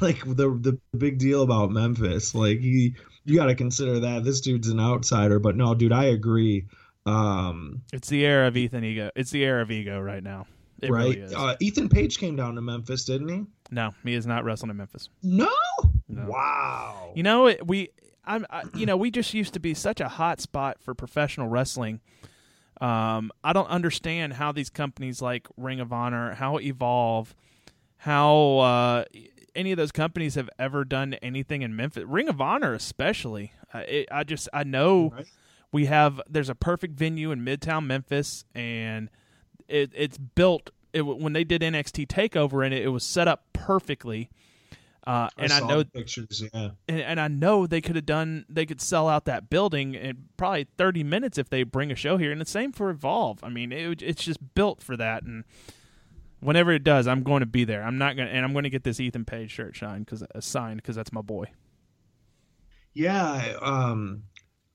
like the the big deal about memphis like he you got to consider that this dude's an outsider but no dude i agree um It's the era of Ethan Ego. It's the era of Ego right now. It right really is. uh ethan page came down to memphis didn't he no, he is not wrestling in Memphis. no, No. wow You know, it, we, I'm, I, you know, we just used to be such a hot spot for professional wrestling. Um, I don't understand how these companies like Ring of Honor, how Evolve, how uh, any of those companies have ever done anything in Memphis. Ring of Honor, especially. Uh, it, I just, I know Right. we have. There's a perfect venue in Midtown Memphis, and it, it's built. It, when they did NXT Takeover in it, it was set up perfectly. Uh, and I, saw know the pictures yeah and, and I know they could have done they could sell out that building in probably 30 minutes if they bring a show here and the same for Evolve. I mean, it, it's just built for that and whenever it does, I'm going to be there. I'm not going to and I'm going to get this Ethan Page shirt signed cuz uh, signed cuz that's my boy. Yeah, um,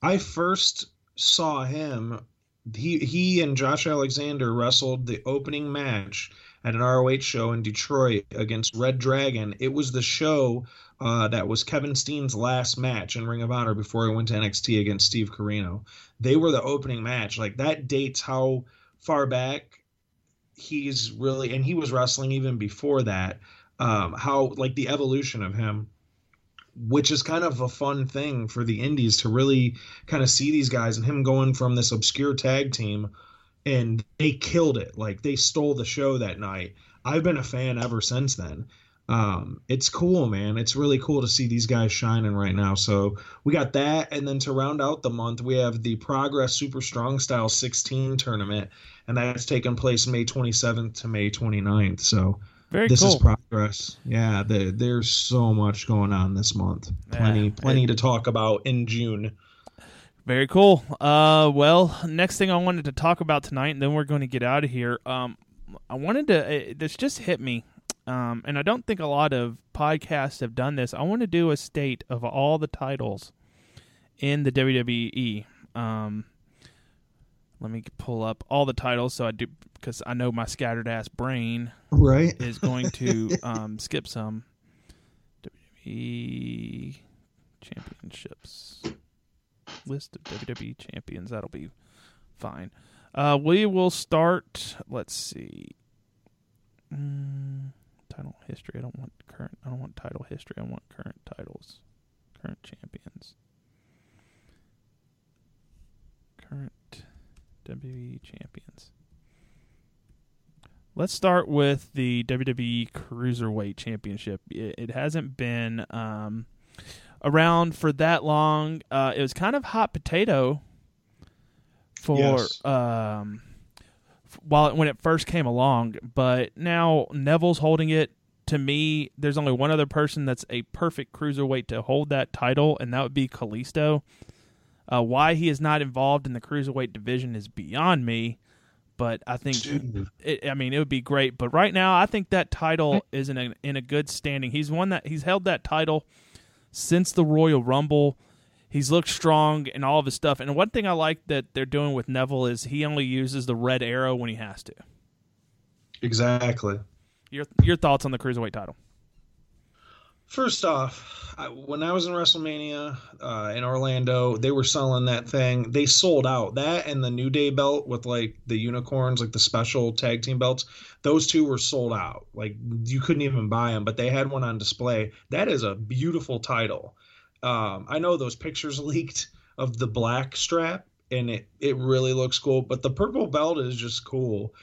I first saw him. He he and Josh Alexander wrestled the opening match at an ROH show in Detroit against Red Dragon. It was the show uh, that was Kevin Steen's last match in Ring of Honor before he went to NXT against Steve Corino. They were the opening match. Like that dates how far back he's really, and he was wrestling even before that. Um, how like the evolution of him which is kind of a fun thing for the indies to really kind of see these guys and him going from this obscure tag team and they killed it. Like they stole the show that night. I've been a fan ever since then. Um, it's cool man. It's really cool to see these guys shining right now. So we got that. And then to round out the month we have the progress super strong style 16 tournament and that's taking place may 27th to may 29th so Very this cool. is progress. Yeah, the, there's so much going on this month. Plenty, Yeah. plenty to talk about in June. Very cool. Uh, well, next thing I wanted to talk about tonight, and then we're going to get out of here. Um, I wanted to. Uh, this just hit me, um, and I don't think a lot of podcasts have done this. I want to do a state of all the titles in the WWE. Um, let me pull up all the titles so I do because I know my scattered ass brain Right. is going to um, skip some WWE championships list of WWE champions. That'll be fine. Uh, we will start. Let's see. Mm, title history. I don't want current. I don't want title history. I want current titles. Current champions. Current WWE champions. Let's start with the WWE Cruiserweight Championship. It, it hasn't been um, around for that long. Uh, it was kind of hot potato for Yes. um, f- while when it first came along, but now Neville's holding it. To me, there's only one other person that's a perfect cruiserweight to hold that title, and that would be Kalisto. Uh, why he is not involved in the cruiserweight division is beyond me, but I think it, I mean, it would be great. But right now, I think that title is in a, in a good standing. He's won that. He's held that title since the Royal Rumble. He's looked strong and all of his stuff. And one thing I like that they're doing with Neville is he only uses the red arrow when he has to. Exactly. Your your thoughts on the cruiserweight title? First off, I, when I was in WrestleMania uh, in Orlando, they were selling that thing. They sold out that and the New Day belt with like the unicorns, like the special tag team belts. Those two were sold out. Like you couldn't even buy them, but they had one on display. That is a beautiful title. Um, I know those pictures leaked of the black strap, and it it really looks cool. But the purple belt is just cool.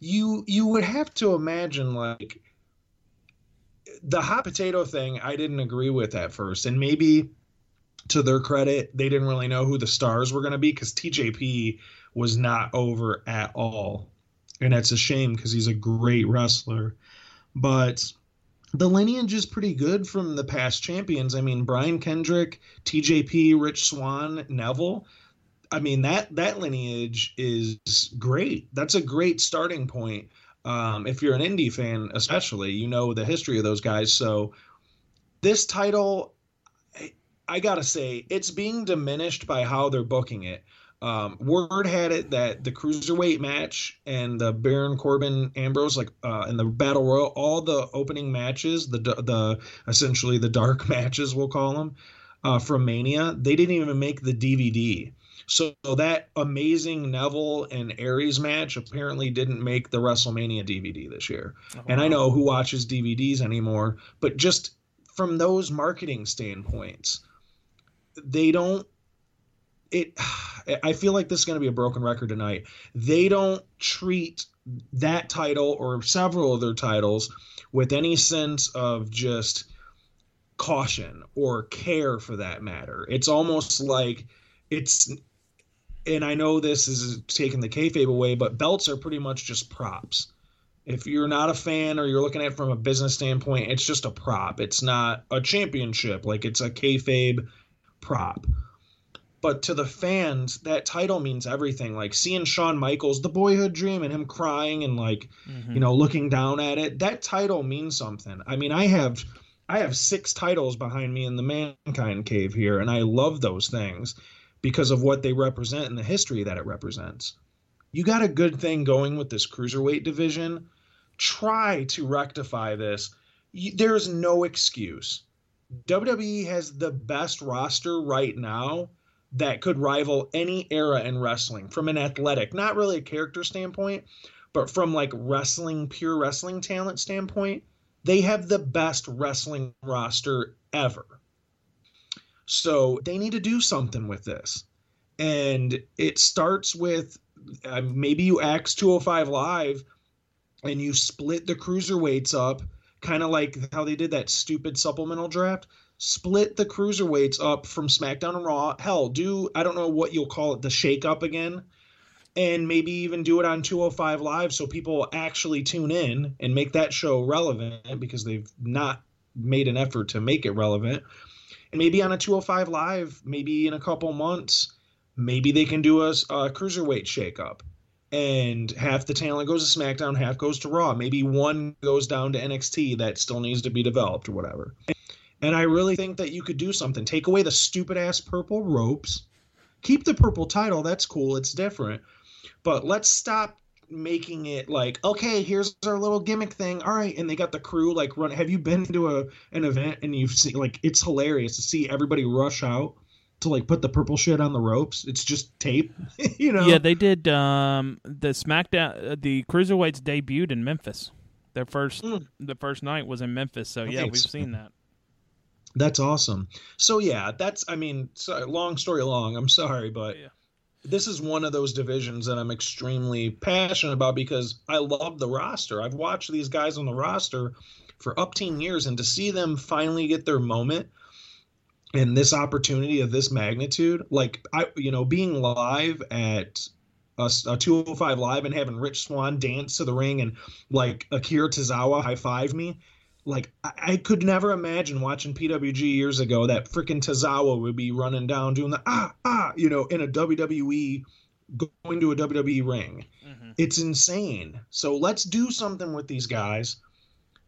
You you would have to imagine like the hot potato thing I didn't agree with at first, and maybe to their credit, they didn't really know who the stars were going to be because TJP was not over at all, and that's a shame because he's a great wrestler. But the lineage is pretty good from the past champions. I mean, Brian Kendrick, TJP, Rich Swann, Neville. I mean that that lineage is great. That's a great starting point um, if you're an indie fan, especially, you know the history of those guys. So this title, I, I gotta say, it's being diminished by how they're booking it. Um, word had it that the cruiserweight match and the Baron Corbin Ambrose, like uh, in the Battle Royal, all the opening matches, the the essentially the dark matches, we'll call them, uh, from Mania, they didn't even make the DVD. So that amazing Neville and Aries match apparently didn't make the WrestleMania DVD this year. Oh, and I know who watches DVDs anymore, but just from those marketing standpoints, they don't it I feel like this is going to be a broken record tonight. They don't treat that title or several other titles with any sense of just caution or care for that matter. It's almost like it's and I know this is taking the kayfabe away, but belts are pretty much just props. If you're not a fan or you're looking at it from a business standpoint, it's just a prop. It's not a championship. Like it's a kayfabe prop. But to the fans, that title means everything. Like seeing Shawn Michaels, the boyhood dream, and him crying and like, Mhm. you know, looking down at it. That title means something. I mean, I have I have six titles behind me in the mankind cave here, and I love those things because of what they represent and the history that it represents. You got a good thing going with this cruiserweight division. Try to rectify this. There's no excuse. WWE has the best roster right now that could rival any era in wrestling from an athletic, not really a character standpoint, but from like wrestling, pure wrestling talent standpoint. They have the best wrestling roster ever. So they need to do something with this. And it starts with uh, maybe you axe 205 Live and you split the cruiserweights up, kind of like how they did that stupid supplemental draft. Split the cruiserweights up from SmackDown and Raw. Hell, do I don't know what you'll call it, the shake up again. And maybe even do it on 205 Live so people actually tune in and make that show relevant because they've not made an effort to make it relevant. Maybe on a 205 Live, maybe in a couple months, maybe they can do a, a cruiserweight shakeup and half the talent goes to SmackDown, half goes to Raw. Maybe one goes down to NXT that still needs to be developed or whatever. And I really think that you could do something. Take away the stupid ass purple ropes. Keep the purple title. That's cool. It's different. But let's stop making it like, okay, here's our little gimmick thing. All right, and they got the crew like run. Have you been to a an event and you've seen like it's hilarious to see everybody rush out to like put the purple shit on the ropes. It's just tape, you know. Yeah, they did um, the SmackDown. Uh, the cruiserweights debuted in Memphis. Their first, Mm. the first night was in Memphis. So yeah, Okay, we've seen that. That's awesome. So yeah, that's I mean, so, long story long. I'm sorry, but Yeah. This is one of those divisions that I'm extremely passionate about because I love the roster. I've watched these guys on the roster for up teen years, and to see them finally get their moment and this opportunity of this magnitude, like I, you know, being live at a, a 205 live and having Rich Swann dance to the ring and like Akira Tozawa high five me. Like I, I could never imagine watching PWG years ago that freaking Tozawa would be running down doing the ah ah you know in a WWE going to a WWE ring. Mhm. It's insane. So let's do something with these guys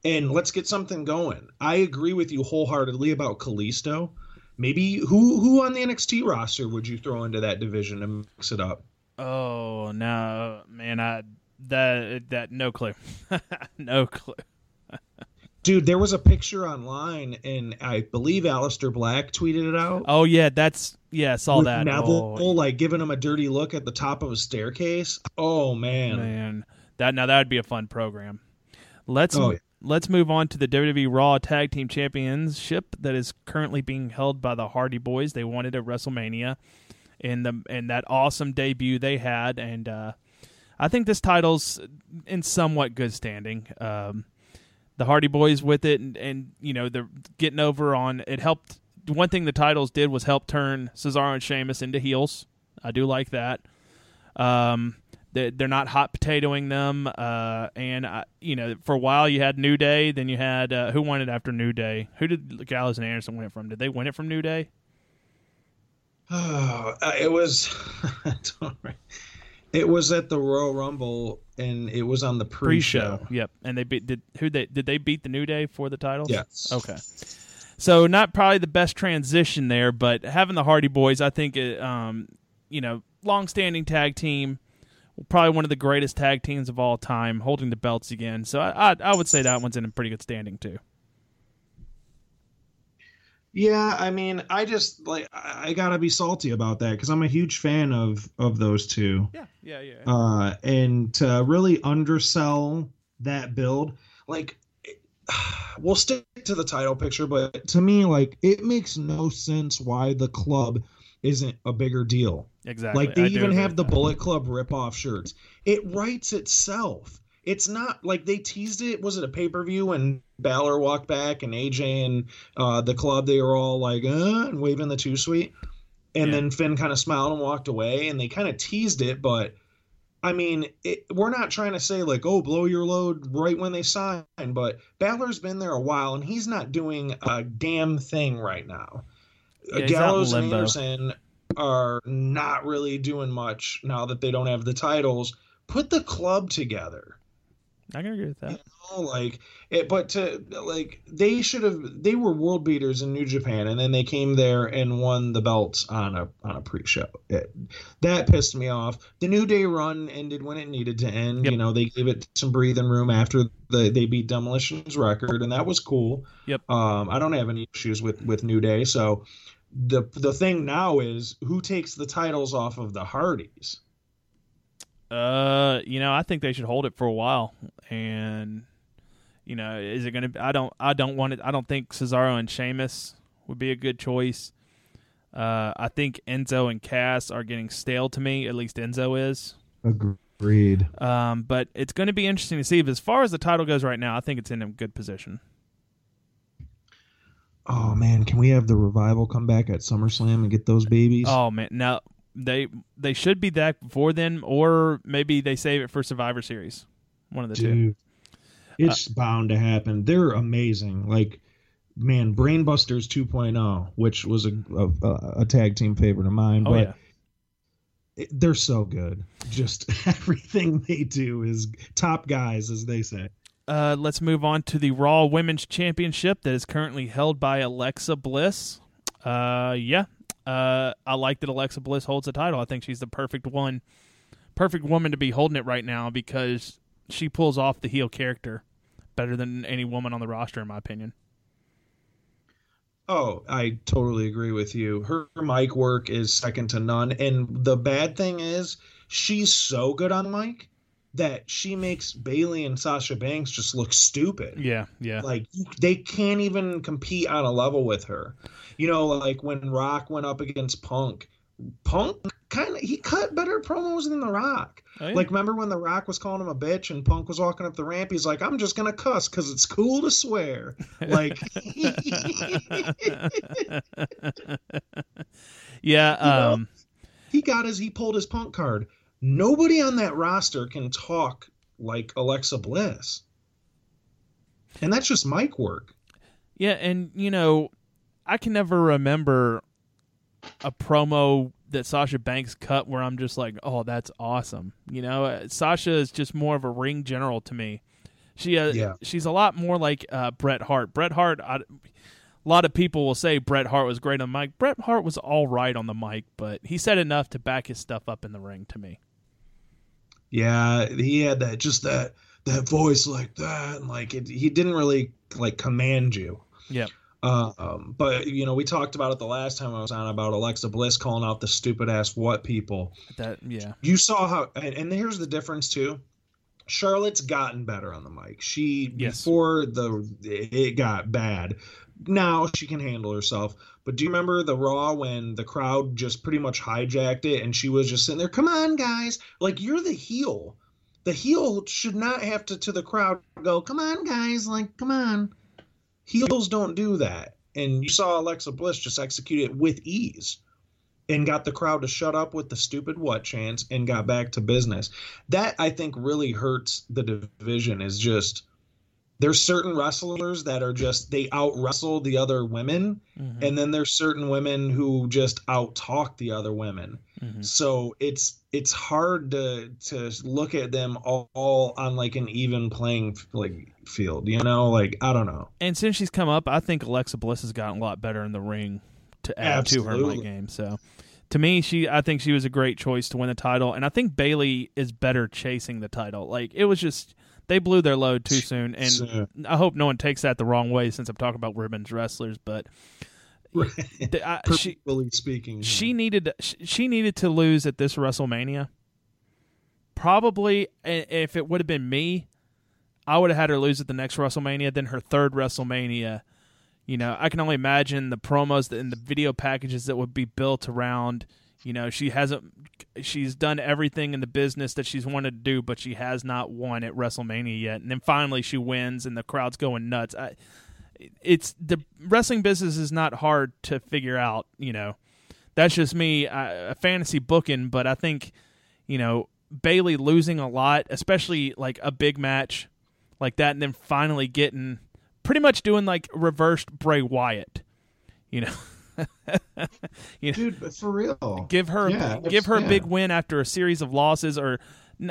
and let's get something going. I agree with you wholeheartedly about Kalisto. Maybe who who on the NXT roster would you throw into that division and mix it up? Oh no, man! I that that no clue, no clue. Dude, there was a picture online and I believe Aleister Black tweeted it out. Oh yeah, that's yeah. Saw with that. Neville oh, like giving him a dirty look at the top of a staircase. Oh man. man, that now that would be a fun program. Let's Oh, yeah. let's move on to the WWE Raw Tag Team Championship that is currently being held by the Hardy Boys. They won it at WrestleMania, in the in that awesome debut they had, and uh, I think this title's in somewhat good standing. Um, the Hardy Boys with it, and, and you know they're getting over on it. Helped one thing the titles did was help turn Cesaro and Sheamus into heels. I do like that. Um, they, they're not hot potatoing them. Uh, and I, you know, for a while you had New Day, then you had uh, who won it after New Day? Who did Gallows and Anderson win it from? Did they win it from New Day? Oh, uh, it was it was at the Royal Rumble and it was on the pre-show. Yep. And they beat did who they did they beat the New Day for the titles? Yes. Okay. So not probably the best transition there, but having the Hardy Boys, I think, it, um, you know, long-standing tag team, probably one of the greatest tag teams of all time, holding the belts again. So I, I, I would say that one's in a pretty good standing too. Yeah, I mean, I just like I gotta be salty about that because I'm a huge fan of of those two. Yeah, yeah, yeah. uh, and to really undersell that build, like it- we'll stick to the title picture, but to me, like it makes no sense why the club isn't a bigger deal. exactly. Like they I even have the that. Bullet Club rip-off shirts. It writes itself. It's not like they teased it. Was it a pay-per-view when Balor walked back and AJ and uh, the club they were all like uh, and waving the two sweet, and Yeah. then Finn kind of smiled and walked away, and they kind of teased it, but. I mean, it, we're not trying to say like, oh, blow your load right when they sign, but Balor's been there a while and he's not doing a damn thing right now. Yeah, Gallows and. Anderson are not really doing much now that they don't have the titles. Put the club together. I can agree with that. Oh, like it, but to like they should have. They were world beaters in New Japan, and then they came there and won the belts on a on a pre-show. It, that pissed me off. The New Day run ended when it needed to end. Yep. You know, they gave it some breathing room after the they beat Demolition's record, and that was cool. Yep. Um, I don't have any issues with with New Day. So the the thing now is who takes the titles off of the Hardys. Uh, you know, I think they should hold it for a while, and you know, is it going to? I don't, I don't want it. I don't think Cesaro and Sheamus would be a good choice. Uh, I think Enzo and Cass are getting stale to me. At least Enzo is. Agreed. Um, but it's going to be interesting to see. But as far as the title goes right now, I think it's in a good position. Oh man, can we have the revival come back at SummerSlam and get those babies? Oh man, now they they should be back before then, or maybe they save it for Survivor Series. One of the two. Dude, it's bound to happen. They're amazing. Like, man, Brainbusters 2.0, which was a a, a tag team favorite of mine, Oh but yeah. it- they're so good. Just everything they do is top guys, as they say. Uh, let's move on to the Raw Women's Championship that is currently held by Alexa Bliss. Uh, yeah, uh, I like that Alexa Bliss holds the title. I think she's the perfect one, perfect woman to be holding it right now because she pulls off the heel character better than any woman on the roster, in my opinion. Oh, I totally agree with you. Her mic work is second to none. And the bad thing is, she's so good on mic that she makes Bayley and Sasha Banks just look stupid. Yeah, yeah. Like they can't even compete on a level with her. You know, like when Rock went up against Punk, Punk kind of he cut better promos than The Rock. Oh, yeah. Like remember when The Rock was calling him a bitch and Punk was walking up the ramp? He's like, "I'm just gonna cuss because it's cool to swear." Like, yeah, know? um he got his he pulled his Punk card. Nobody on that roster can talk like Alexa Bliss, and that's just mic work. yeah, and you know, I can never remember a promo that Sasha Banks cut where I'm just like, "Oh, that's awesome." You know, uh, Sasha is just more of a ring general to me. She uh, Yeah. she's a lot more like uh, Bret Hart. Bret Hart I, a lot of people will say Bret Hart was great on the mic. Bret Hart was all right on the mic, but he said enough to back his stuff up in the ring to me. Yeah, he had that just that that voice like that, and like it, he didn't really like command you. Yeah. Uh, um, but you know, we talked about it the last time I was on about Alexa Bliss calling out the stupid ass what people. That yeah. You saw how, and, and here's the difference too. Charlotte's gotten better on the mic. She Yes. before the it got bad. Now she can handle herself. But do you remember the Raw when the crowd just pretty much hijacked it and she was just sitting there, "Come on, guys! Like you're the heel. The heel should not have to to the crowd go, "Come on, guys! Like come on." Heels don't do that. And you saw Alexa Bliss just execute it with ease and got the crowd to shut up with the stupid what chance and got back to business. That I think really hurts the division is just there's certain wrestlers that are just they out wrestle the other women Mhm. and then there's certain women who just out talk the other women. Mhm. So it's it's hard to to look at them all, all on like an even playing like field, you know? Like I don't know. And since she's come up, I think Alexa Bliss has gotten a lot better in the ring to add to her game. So, to me, she I think she was a great choice to win the title, and I think Bayley is better chasing the title. Like it was just they blew their load too soon, and So- I hope no one takes that the wrong way since I'm talking about women's wrestlers, but. I- she speaking, she needed she needed to lose at this WrestleMania. Probably, if it would have been me, I would have had her lose at the next WrestleMania. Then her third WrestleMania, you know, I can only imagine the promos and the video packages that would be built around. You know, she hasn't. She's done everything in the business that she's wanted to do, but she has not won at WrestleMania yet. And then finally, she wins, and the crowd's going nuts. I, it's the wrestling business is not hard to figure out. You know, that's just me, uh, a fantasy booking. But I think, you know, Bayley losing a lot, especially like a big match like that, and then finally getting pretty much doing like reversed Bray Wyatt. You know, you know, dude. But for real, give her Yeah, give her a yeah. big win after a series of losses, or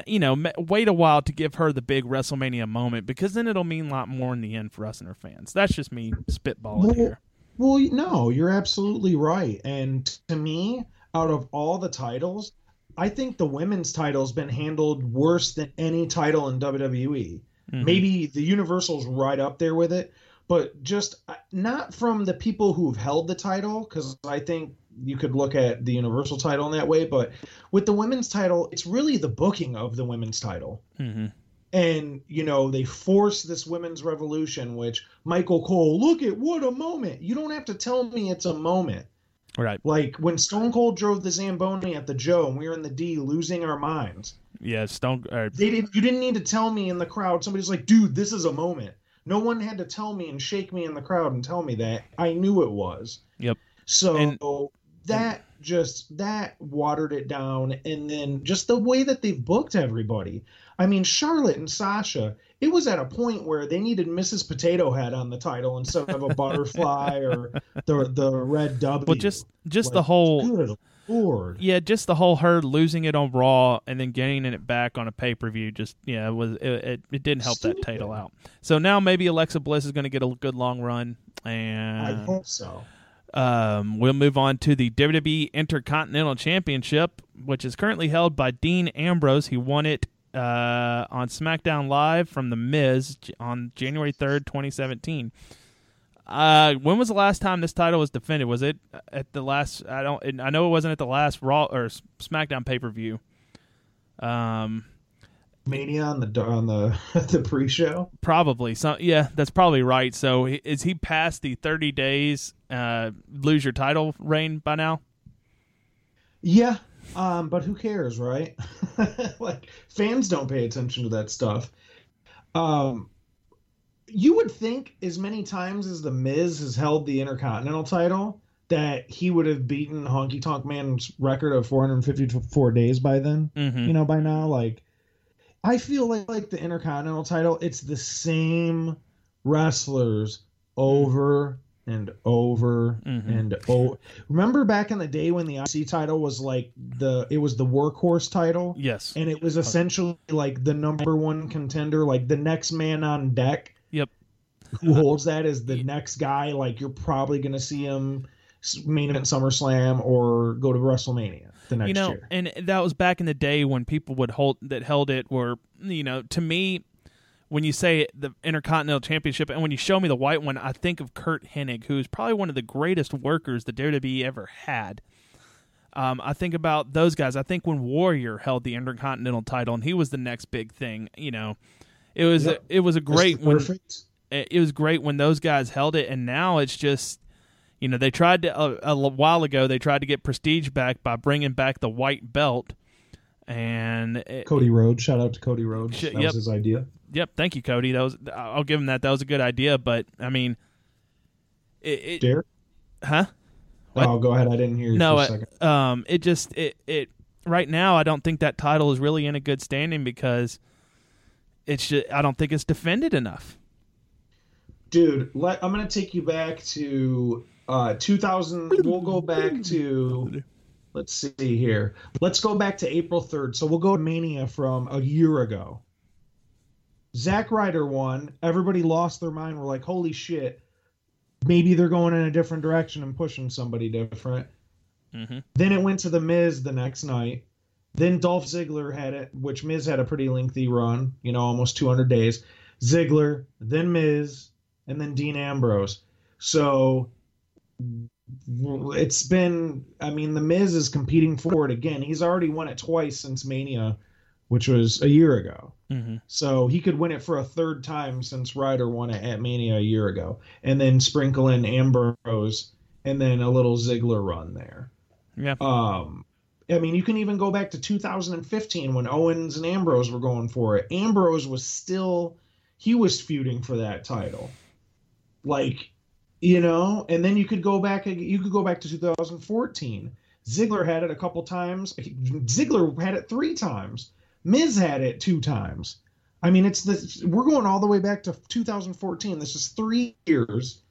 you know, wait a while to give her the big WrestleMania moment because then it'll mean a lot more in the end for us and her fans. That's just me spitballing Well, here. Well, no, you're absolutely right. And to me, out of all the titles, I think the women's title's been handled worse than any title in WWE. Mhm. Maybe the Universal's right up there with it, but just uh, not from the people who've held the title, because I think you could look at the Universal title in that way. But with the women's title, it's really the booking of the women's title Mhm. and you know they force this women's revolution which michael cole look at what a moment you don't have to tell me it's a moment Right? like when stone cold drove the zamboni at the joe and we were in the d losing our minds Yeah, Stone. Or, they didn't you didn't need to tell me in the crowd somebody's like dude this is a moment no one had to tell me and shake me in the crowd and tell me that. I knew it was. Yep. so And- that just that watered it down. And then just the way that they've booked everybody. I mean charlotte and sasha it was at a point where they needed mrs potato head on the title instead of a butterfly or the the red w. Well, just just the whole lord yeah, just the whole her losing it on Raw and then gaining it back on a pay per view. Just yeah, it was it, it, it didn't help that title out. So now maybe Alexa Bliss is going to get a good long run, and i hope so um, we'll move on to the WWE Intercontinental Championship, which is currently held by Dean Ambrose. He won it uh, on SmackDown Live from The Miz on January third, twenty seventeen. Uh, when was the last time this title was defended? Was it at the last? I don't. I know it wasn't at the last Raw or SmackDown pay per view. Um, Mania on the on the the pre-show. Probably. So yeah, that's probably right. So is he past the 30 days uh, lose your title reign by now? Yeah, um, but who cares, right? like fans don't pay attention to that stuff. Um, you would think as many times as the Miz has held the Intercontinental title that he would have beaten Honky Tonk Man's record of 454 days by then. Mm-hmm. You know, by now, like I feel like like the Intercontinental title, it's the same wrestlers over and over Mhm. and oh remember back in the day when the IC title was like the it was the workhorse title Yes. and it was essentially like the number one contender like the next man on deck. Who holds that is the next guy like you're probably going to see him main event SummerSlam or go to WrestleMania the next you know, year and that was back in the day when people would hold that held it were you know to me when you say the Intercontinental Championship and when you show me the white one, I think of Curt Hennig, who's probably one of the greatest workers the WWE ever had. Um, I think about those guys. I think when Warrior held the Intercontinental title and he was the next big thing, you know, it was Yep. it was a great when Perfect. It was great when those guys held it, and now it's just, you know, they tried to a while ago they tried to get prestige back by bringing back the white belt, and it- Cody Rhodes shout out to Cody Rhodes Shit, that yep. was his idea yep, thank you, Cody. That was I'll give him that. That was a good idea, but I mean, it, it Derick huh? What? oh go ahead I didn't hear you No, for a it- um, it just it it right now I don't think that title is really in a good standing because it's just I don't think it's defended enough. Dude let, i'm gonna take you back to uh 2000 we'll go back to let's see here. Let's go back to april 3rd so we'll go to mania from a year ago. Zack Ryder won. Everybody lost their mind. We're like holy shit. Maybe they're going in a different direction and pushing somebody different. Mm-hmm. then it went to the Miz the next night. Then Dolph Ziggler had it, which Miz had a pretty lengthy run, you know, almost 200 days. Ziggler, then Miz, and then Dean Ambrose. So it's been, I mean, the Miz is competing for it again. He's already won it twice since Mania, which was a year ago. Mm-hmm. So he could win it for a third time since Ryder won it at Mania a year ago, and then sprinkle in Ambrose, and then a little Ziggler run there. Yeah. Um, I mean, you can even go back to 2015 when Owens and Ambrose were going for it. Ambrose was still, he was feuding for that title, like, you know. And then you could go back, you could go back to 2014. Ziggler had it a couple times. Ziggler had it three times. Miz had it two times. I mean, it's the we're going all the way back to 2014. This is three years.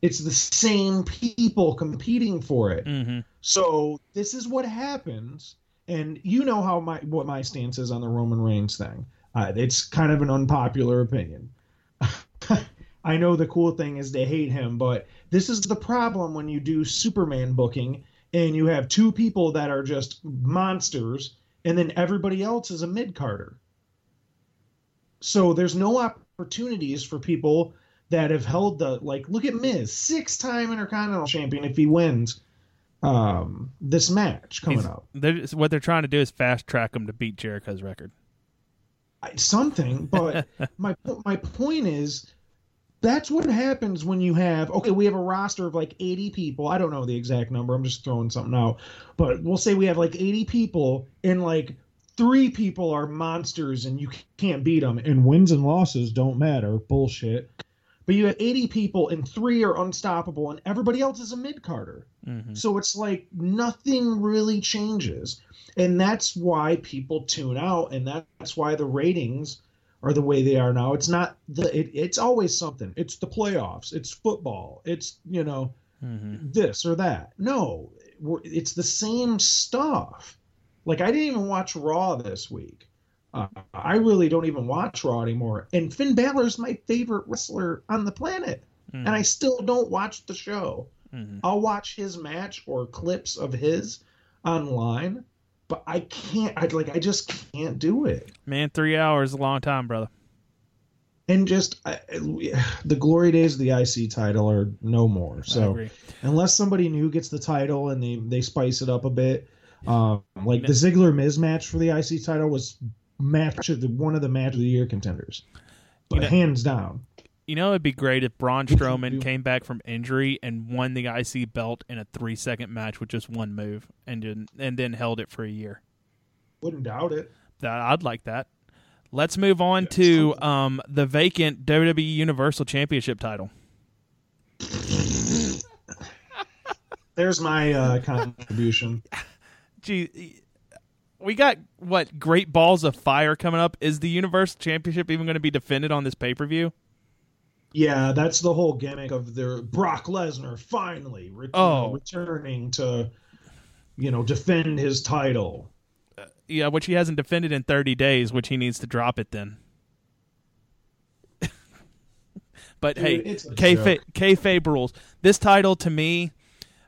It's the same people competing for it. Mm-hmm. So this is what happens, and you know how my what my stance is on the Roman Reigns thing. Uh, it's kind of an unpopular opinion. I know the cool thing is they hate him, but this is the problem when you do Superman booking and you have two people that are just monsters, and then everybody else is a mid carder. So there's no opportunities for people that have held the like. Look at Miz, six time Intercontinental Champion. If he wins, um, this match coming He's- up. They're, what they're trying to do is fast track him to beat Jericho's record. I- something but my my point is that's what happens when you have okay we have a roster of like 80 people. I don't know the exact number. I'm just throwing something out. But we'll say we have like 80 people and like three people are monsters and you can't beat them and wins and losses don't matter. Bullshit. But you have 80 people and three are unstoppable and everybody else is a mid-carder. Mm-hmm. so it's like nothing really changes. And that's why people tune out and that's why the ratings are the way they are now. It's not the it, it's always something. It's the playoffs, it's football, it's, you know, Mm-hmm. this or that. No, we're- it's the same stuff. Like I didn't even watch Raw this week. Uh, I really don't even watch Raw anymore. And Finn Balor's my favorite wrestler on the planet, and I still don't watch the show. Mm-hmm. I'll watch his match or clips of his online, but I can't. I like. I just can't do it. Man, three hours a long time, brother. and just I, the glory days of the IC title are no more. So unless somebody new gets the title and they they spice it up a bit, um, like the Ziggler Miz match for the IC title was match of the, one of the match of the year contenders, but you know, hands down. You know, it'd be great if Braun Strowman came back from injury and won the IC belt in a three second match with just one move, and then, and then held it for a year. Wouldn't doubt it. That I'd like that. Let's move on yeah, to um, the vacant WWE Universal Championship title. There's my uh, contribution. Gee, we got what great balls of fire coming up. Is the Universal Championship even going to be defended on this pay per view? Yeah, that's the whole gimmick of their Brock Lesnar finally re- oh. returning to, you know, defend his title. Uh, yeah, which he hasn't defended in 30 days, which he needs to drop it then. but Dude, hey, kayfabe, kayfabe rules. This title to me,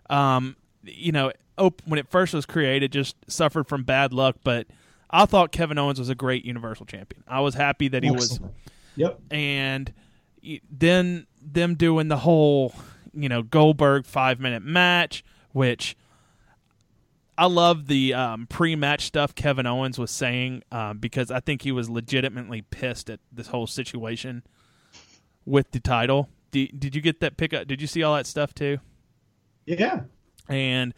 um, you know, op- when it first was created, just suffered from bad luck. But I thought Kevin Owens was a great Universal Champion. I was happy that he Excellent. was. Yep. And then them doing the whole, you know, Goldberg five minute match, which I love the um, pre match stuff Kevin Owens was saying um, because I think he was legitimately pissed at this whole situation with the title. Did, did you get that pickup? Did you see all that stuff too? Yeah. And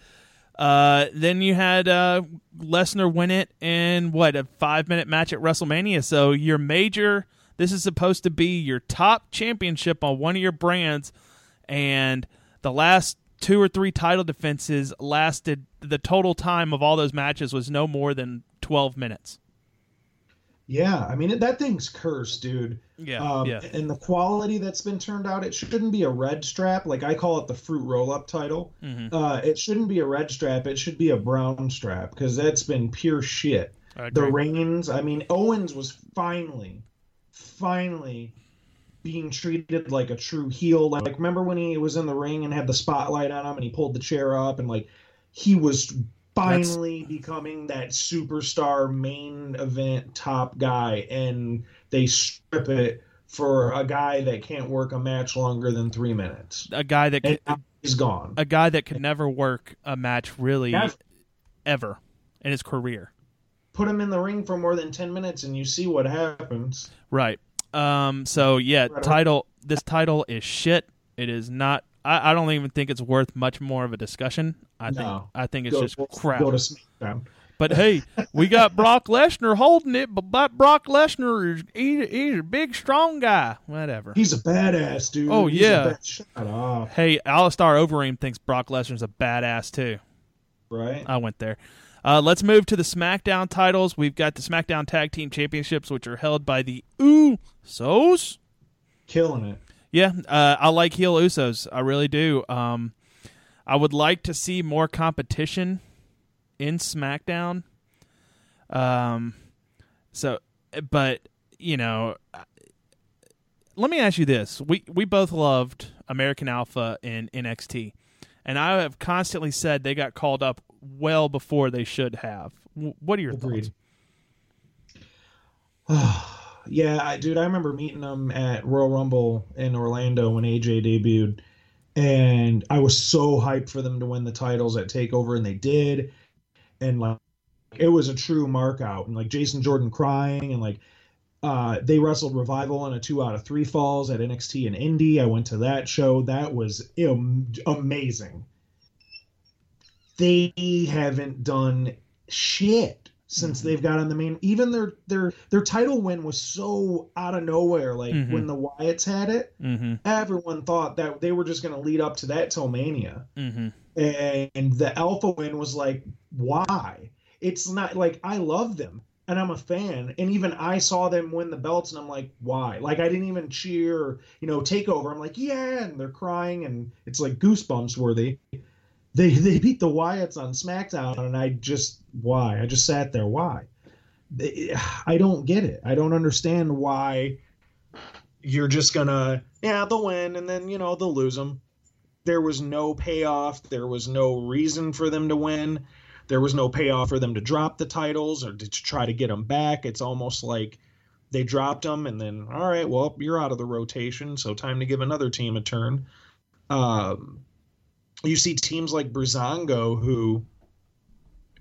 uh, then you had uh, Lesnar win it in what a five minute match at WrestleMania. So your major, this is supposed to be your top championship on one of your brands, and the last two or three title defenses lasted. The total time of all those matches was no more than twelve minutes. Yeah, I mean that thing's cursed, dude. Yeah, um, yeah. And the quality that's been turned out, it shouldn't be a red strap. Like I call it the fruit roll up title. Mm-hmm. Uh, it shouldn't be a red strap. It should be a brown strap because that's been pure shit. The Reigns, I mean, Owens was finally, finally being treated like a true heel. Like remember when he was in the ring and had the spotlight on him and he pulled the chair up and like he was finally That's... becoming that superstar main event top guy, and they strip it for a guy that can't work a match longer than three minutes. A guy that could, is gone. A guy that could never work a match really ever in his career. Put him in the ring for more than ten minutes, and you see what happens. Right. Um. So yeah, title. This title is shit. It is not I, I, don't even think it's worth much more of a discussion. I no. think I think it's go, just crap. Go to SmackDown. But hey, we got Brock Lesnar holding it, but Brock Lesnar is he's, he's a big, strong guy. Whatever. He's a badass, dude. Oh he's yeah. Shut up. Hey, Alistair Overeem thinks Brock Lesnar's a badass too. Right. I went there. Uh, let's move to the SmackDown titles. We've got the SmackDown Tag Team Championships, which are held by the Usos. Killing it. Yeah, uh, I like heel Usos. I really do. Um, I would like to see more competition in SmackDown. Um, so, but you know, let me ask you this: we we both loved American Alpha in NXT, and I have constantly said they got called up well before they should have. What are your Agreed. thoughts? yeah, I, dude, I remember meeting them at Royal Rumble in Orlando when AJ debuted, and I was so hyped for them to win the titles at Takeover, and they did, and like it was a true mark out, and like Jason Jordan crying, and like uh, they wrestled Revival in a two out of three falls at NXT and Indy. I went to that show. That was amazing. They haven't done shit since mm-hmm. they've got on the main even their their their title win was so out of nowhere like mm-hmm. when the wyatts had it mm-hmm. everyone thought that they were just going to lead up to that till mania mm-hmm. and the alpha win was like why it's not like i love them and i'm a fan and even i saw them win the belts and i'm like why like i didn't even cheer you know take over i'm like yeah and they're crying and it's like goosebumps worthy they they beat the Wyatts on SmackDown, and I just why I just sat there. Why? I don't get it. I don't understand why you're just gonna yeah they'll win and then you know they'll lose them. There was no payoff. There was no reason for them to win. There was no payoff for them to drop the titles or to try to get them back. It's almost like they dropped them and then all right, well, you're out of the rotation, so time to give another team a turn. Um, you see teams like Breezango who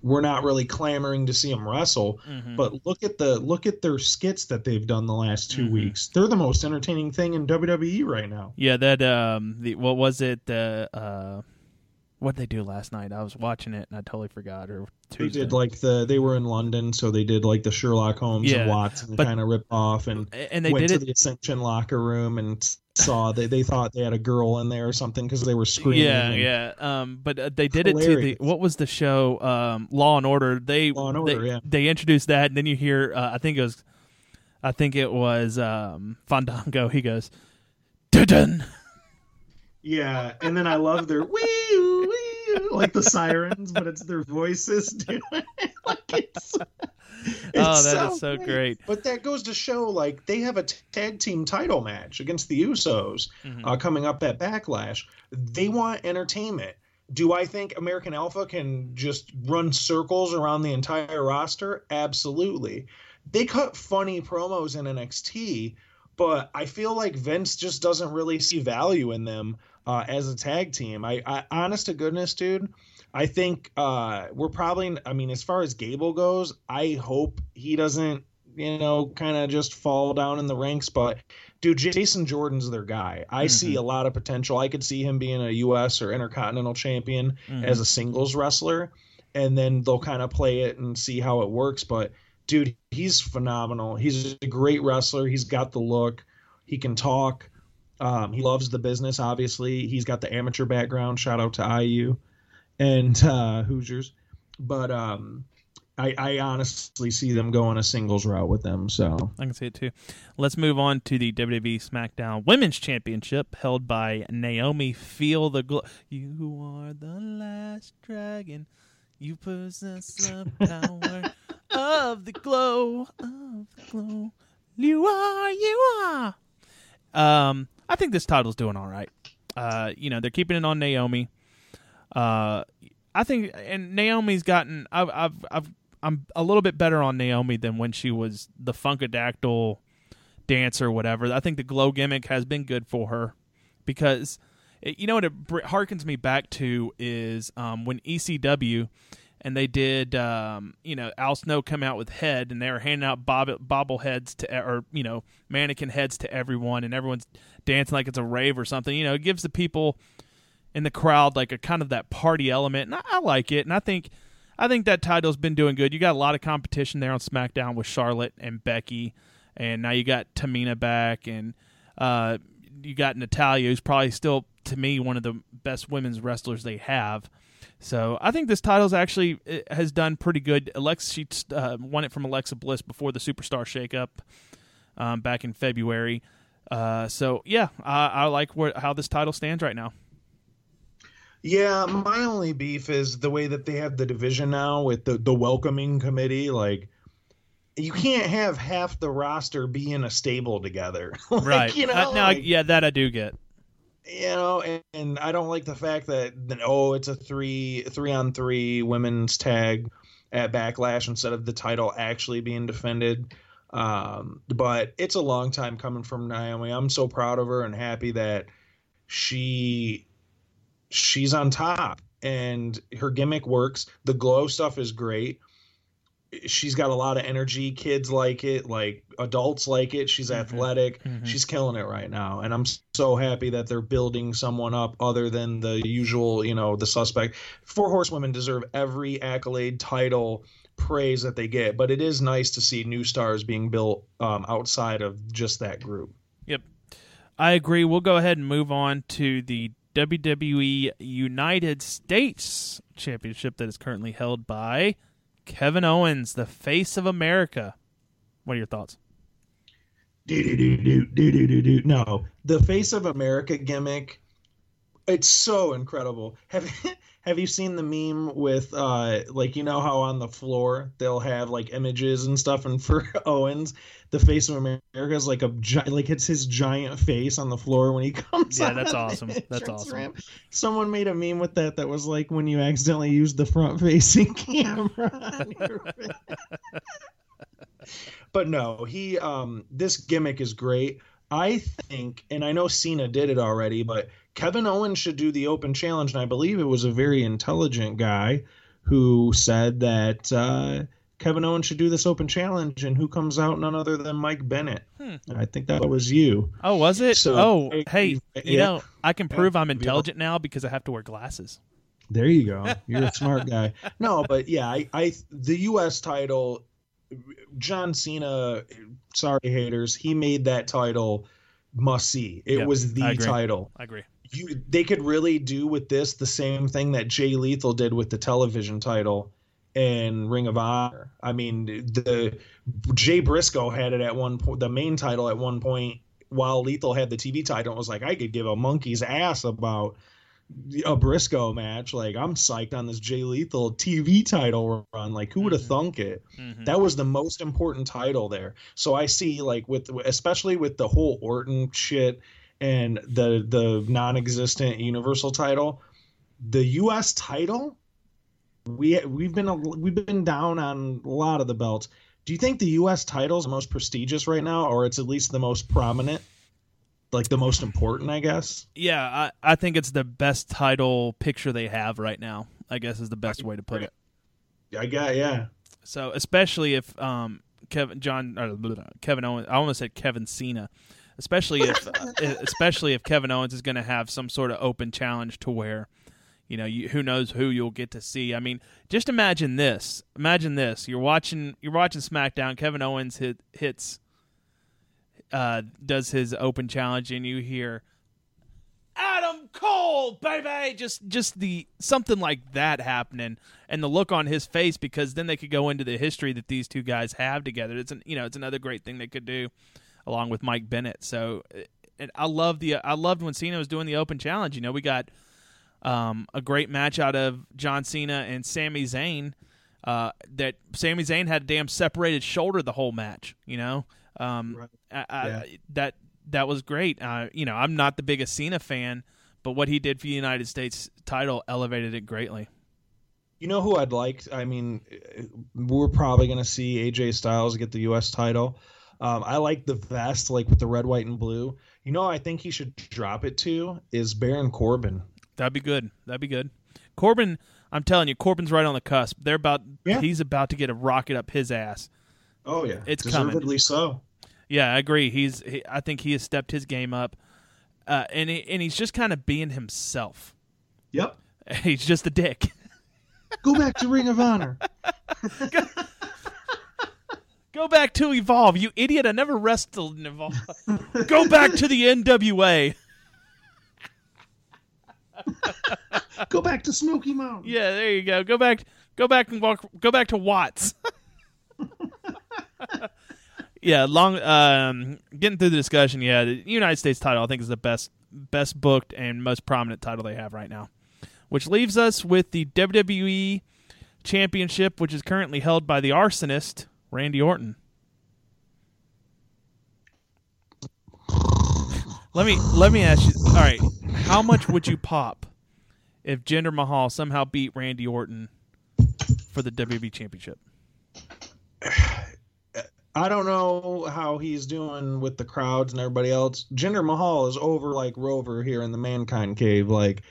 we're not really clamoring to see them wrestle, Mhm. but look at the look at their skits that they've done the last 2 Mhm. weeks. They're the most entertaining thing in WWE right now. Yeah, that um, the what was it? The uh, what did they do last night? I was watching it and I totally forgot. Or They did like the they were in London, so they did like the Sherlock Holmes Yeah, and Watson kind of rip off, and and they went did to it. the Ascension locker room and saw they they thought they had a girl in there or something because they were screaming. Yeah, yeah. Um, but uh, they did it to the what was the show? Um, Law and Order. They Law and Order, they, yeah. they introduced that, and then you hear. Uh, I think it was, I think it was um, Fandango. He goes, dun Yeah, and then I love their wee wee like the sirens, but it's their voices doing it. like it's, Oh, that is so great. But that goes to show like they have a tag team title match against the Usos Mhm. uh, coming up at Backlash. They want entertainment. Do I think American Alpha can just run circles around the entire roster? Absolutely. They cut funny promos in NXT, but I feel like Vince just doesn't really see value in them uh, as a tag team. I, I, honest to goodness, dude, I think uh, we're probably. I mean, as far as Gable goes, I hope he doesn't, you know, kind of just fall down in the ranks. But dude, Jason Jordan's their guy. I see a lot of potential. I could see him being a U.S. or Intercontinental Champion Mhm. as a singles wrestler, and then they'll kind of play it and see how it works. But dude, he's phenomenal. He's a great wrestler. He's got the look. He can talk. Um, he loves the business. Obviously, he's got the amateur background. Shout out to IU and uh, Hoosiers. But um, I, I honestly see them going a singles route with them. So I can see it too. Let's move on to the WWE SmackDown Women's Championship held by Naomi Feel the Glow. You are the last dragon. You possess the power of the glow. Of the glow. You are, you are. Um, I think this title's doing all right. Uh, you know, they're keeping it on Naomi. Uh, I think, and Naomi's gotten. I've, I've, I've, I'm a little bit better on Naomi than when she was the Funkadactyl dancer, whatever. I think the glow gimmick has been good for her because, it, you know, what it harkens me back to is um, when ECW and they did, um, you know, Al Snow come out with head, and they were handing out bob bobbleheads to, or you know, mannequin heads to everyone, and everyone's dancing like it's a rave or something. You know, it gives the people in the crowd like a kind of that party element, and I, I like it. And I think, I think that title's been doing good. You got a lot of competition there on SmackDown with Charlotte and Becky, and now you got Tamina back, and uh, you got Natalya, who's probably still to me one of the best women's wrestlers they have. So I think this title's actually it has done pretty good. Alexa she uh, won it from Alexa Bliss before the Superstar Shakeup um, back in February. Uh, so yeah, I, I like where, how this title stands right now. Yeah, my only beef is the way that they have the division now with the the welcoming committee. Like, you can't have half the roster be in a stable together. Like, right? You know. Uh, no, like- yeah, that I do get. you know and, and i don't like the fact that that, oh it's a three three on three women's tag at backlash instead of the title actually being defended um but it's a long time coming from naomi i'm so proud of her and happy that she she's on top and her gimmick works. The glow stuff is great. She's got a lot of energy. Kids like it like adults like it. She's athletic. Mhm. she's killing it right now. And i'm so happy that they're building someone up other than the usual you know the suspect. Four horsewomen deserve every accolade title praise that they get. But it is nice to see new stars being built um, outside of just that group. Yep. I agree. We'll go ahead and move on to the WWE United States Championship that is currently held by Kevin Owens, the face of America. What are your thoughts? No, the face of America gimmick. It's so incredible. Have have you seen the meme with uh like you know how on the floor they'll have like images and stuff and for owens the face of america is like a gi- like it's his giant face on the floor when he comes Yeah, that's awesome. That's awesome. ramp. someone made a meme with that that was like when you accidentally use the front facing camera on your but no, he um this gimmick is great. I think, and I know Cena did it already, but Kevin Owens should do the open challenge, and I believe it was a very intelligent guy who said that uh, Kevin Owens should do this open challenge, and who comes out none other than Mike Bennett. Hmm. I think that was you. Oh, was it? So- oh, I- hey, you yeah. know, I can prove I'm intelligent now because I have to wear glasses. There you go. You're a smart guy. No, but yeah, I, I the U.S. title, John Cena. Sorry, haters. He made that title must see. It Yep, was the agree. title. I agree. You they could really do with this the same thing that Jay Lethal did with the television title and Ring of Honor. I mean, the Jay Briscoe had it at one point, the main title at one point, while Lethal had the TV title. It was like I could give a monkey's ass about a Briscoe match. Like I'm psyched on this Jay Lethal TV title run. Like who would have Mhm. thunk it? Mhm. That was the most important title there. So I see like with especially with the whole Orton shit and the the non-existent Universal title, the U.S. title. We we've been we've been down on a lot of the belts. Do you think the U.S. title is the most prestigious right now, or it's at least the most prominent, like the most important? I guess. Yeah, I, I think it's the best title picture they have right now. I guess is the best way to put it. I got yeah. So especially if um Kevin John or blah, blah, Kevin Owens, I almost said Kevin Cena. Especially if especially if Kevin Owens is going to have some sort of open challenge to where you know you, who knows who you'll get to see. I mean, just imagine this. Imagine this. You're watching you're watching SmackDown. Kevin Owens hit, hits uh does his open challenge and you hear Adam Cole, baby. Just just the something like that happening, and the look on his face because then they could go into the history that these two guys have together. It's an you know it's another great thing they could do, along with Mike Bennett. So, and I love the I loved when Cena was doing the open challenge. You know, we got um, a great match out of John Cena and Sami Zayn. Uh, that Sami Zayn had a damn separated shoulder the whole match. You know, um, Right. I, I, Yeah. that that was great. Uh, you know, I'm not the biggest Cena fan, but what he did for the United States title elevated it greatly. You know who I'd like? I mean, we're probably going to see AJ Styles get the U.S. title. Um, I like the vest, like with the red, white, and blue. You know, I think he should drop it to is Baron Corbin. That'd be good. That'd be good. Corbin, I'm telling you, Corbin's right on the cusp. They're about. Yeah. He's about to get a rocket up his ass. Oh yeah, It's coming. deservedly so. Yeah, I agree. He's. He, I think he has stepped his game up, uh, and he, and he's just kind of being himself. Yep. He's just a dick. Go back to Ring of Honor. Go back to Evolve, you idiot! I never wrestled in Evolve. Go back to the NWA. Go back to Smoky Mountain. Yeah, there you go. Go back. Go back and walk. Go back to Watts. yeah, long. Um, getting through the discussion. Yeah, the United States title I think is the best, best booked and most prominent title they have right now. Which leaves us with the WWE Championship, which is currently held by the Arsonist Randy Orton. Let me let me ask you. All right, how much would you pop if Jinder Mahal somehow beat Randy Orton for the WWE Championship? I don't know how he's doing with the crowds and everybody else. Jinder Mahal is over like Rover here in the Mankind Cave. Like,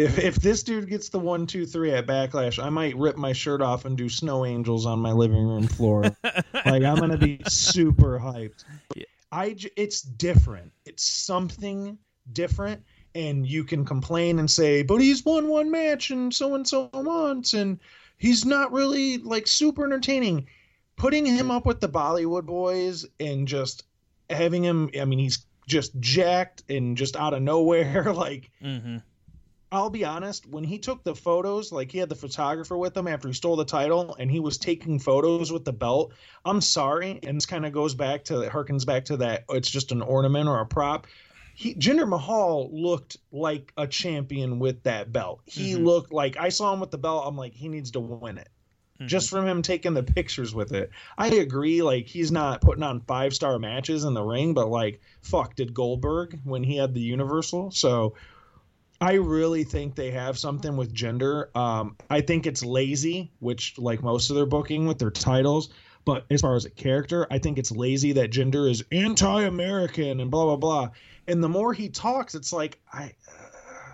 if if this dude gets the one, two, three at Backlash, I might rip my shirt off and do snow angels on my living room floor. like, I'm gonna be super hyped. Yeah. I it's different. It's something different, and you can complain and say, but he's won one match and so and so once, and he's not really like super entertaining putting him up with the Bollywood boys and just having him I mean he's just jacked and just out of nowhere like Mm-hmm. I'll be honest when he took the photos like he had the photographer with him after he stole the title and he was taking photos with the belt I'm sorry and this kind of goes back to harkens back to that it's just an ornament or a prop he Jinder Mahal looked like a champion with that belt he Mhm. looked like I saw him with the belt I'm like he needs to win it just from him taking the pictures with it. I agree, like he's not putting on five star matches in the ring, but like fuck, did Goldberg when he had the Universal? So I really think they have something with Jinder. Um, I think it's lazy, which like most of their booking with their titles, But as far as a character, I think it's lazy that Jinder is anti-American and blah blah blah. And the more he talks, it's like I, uh,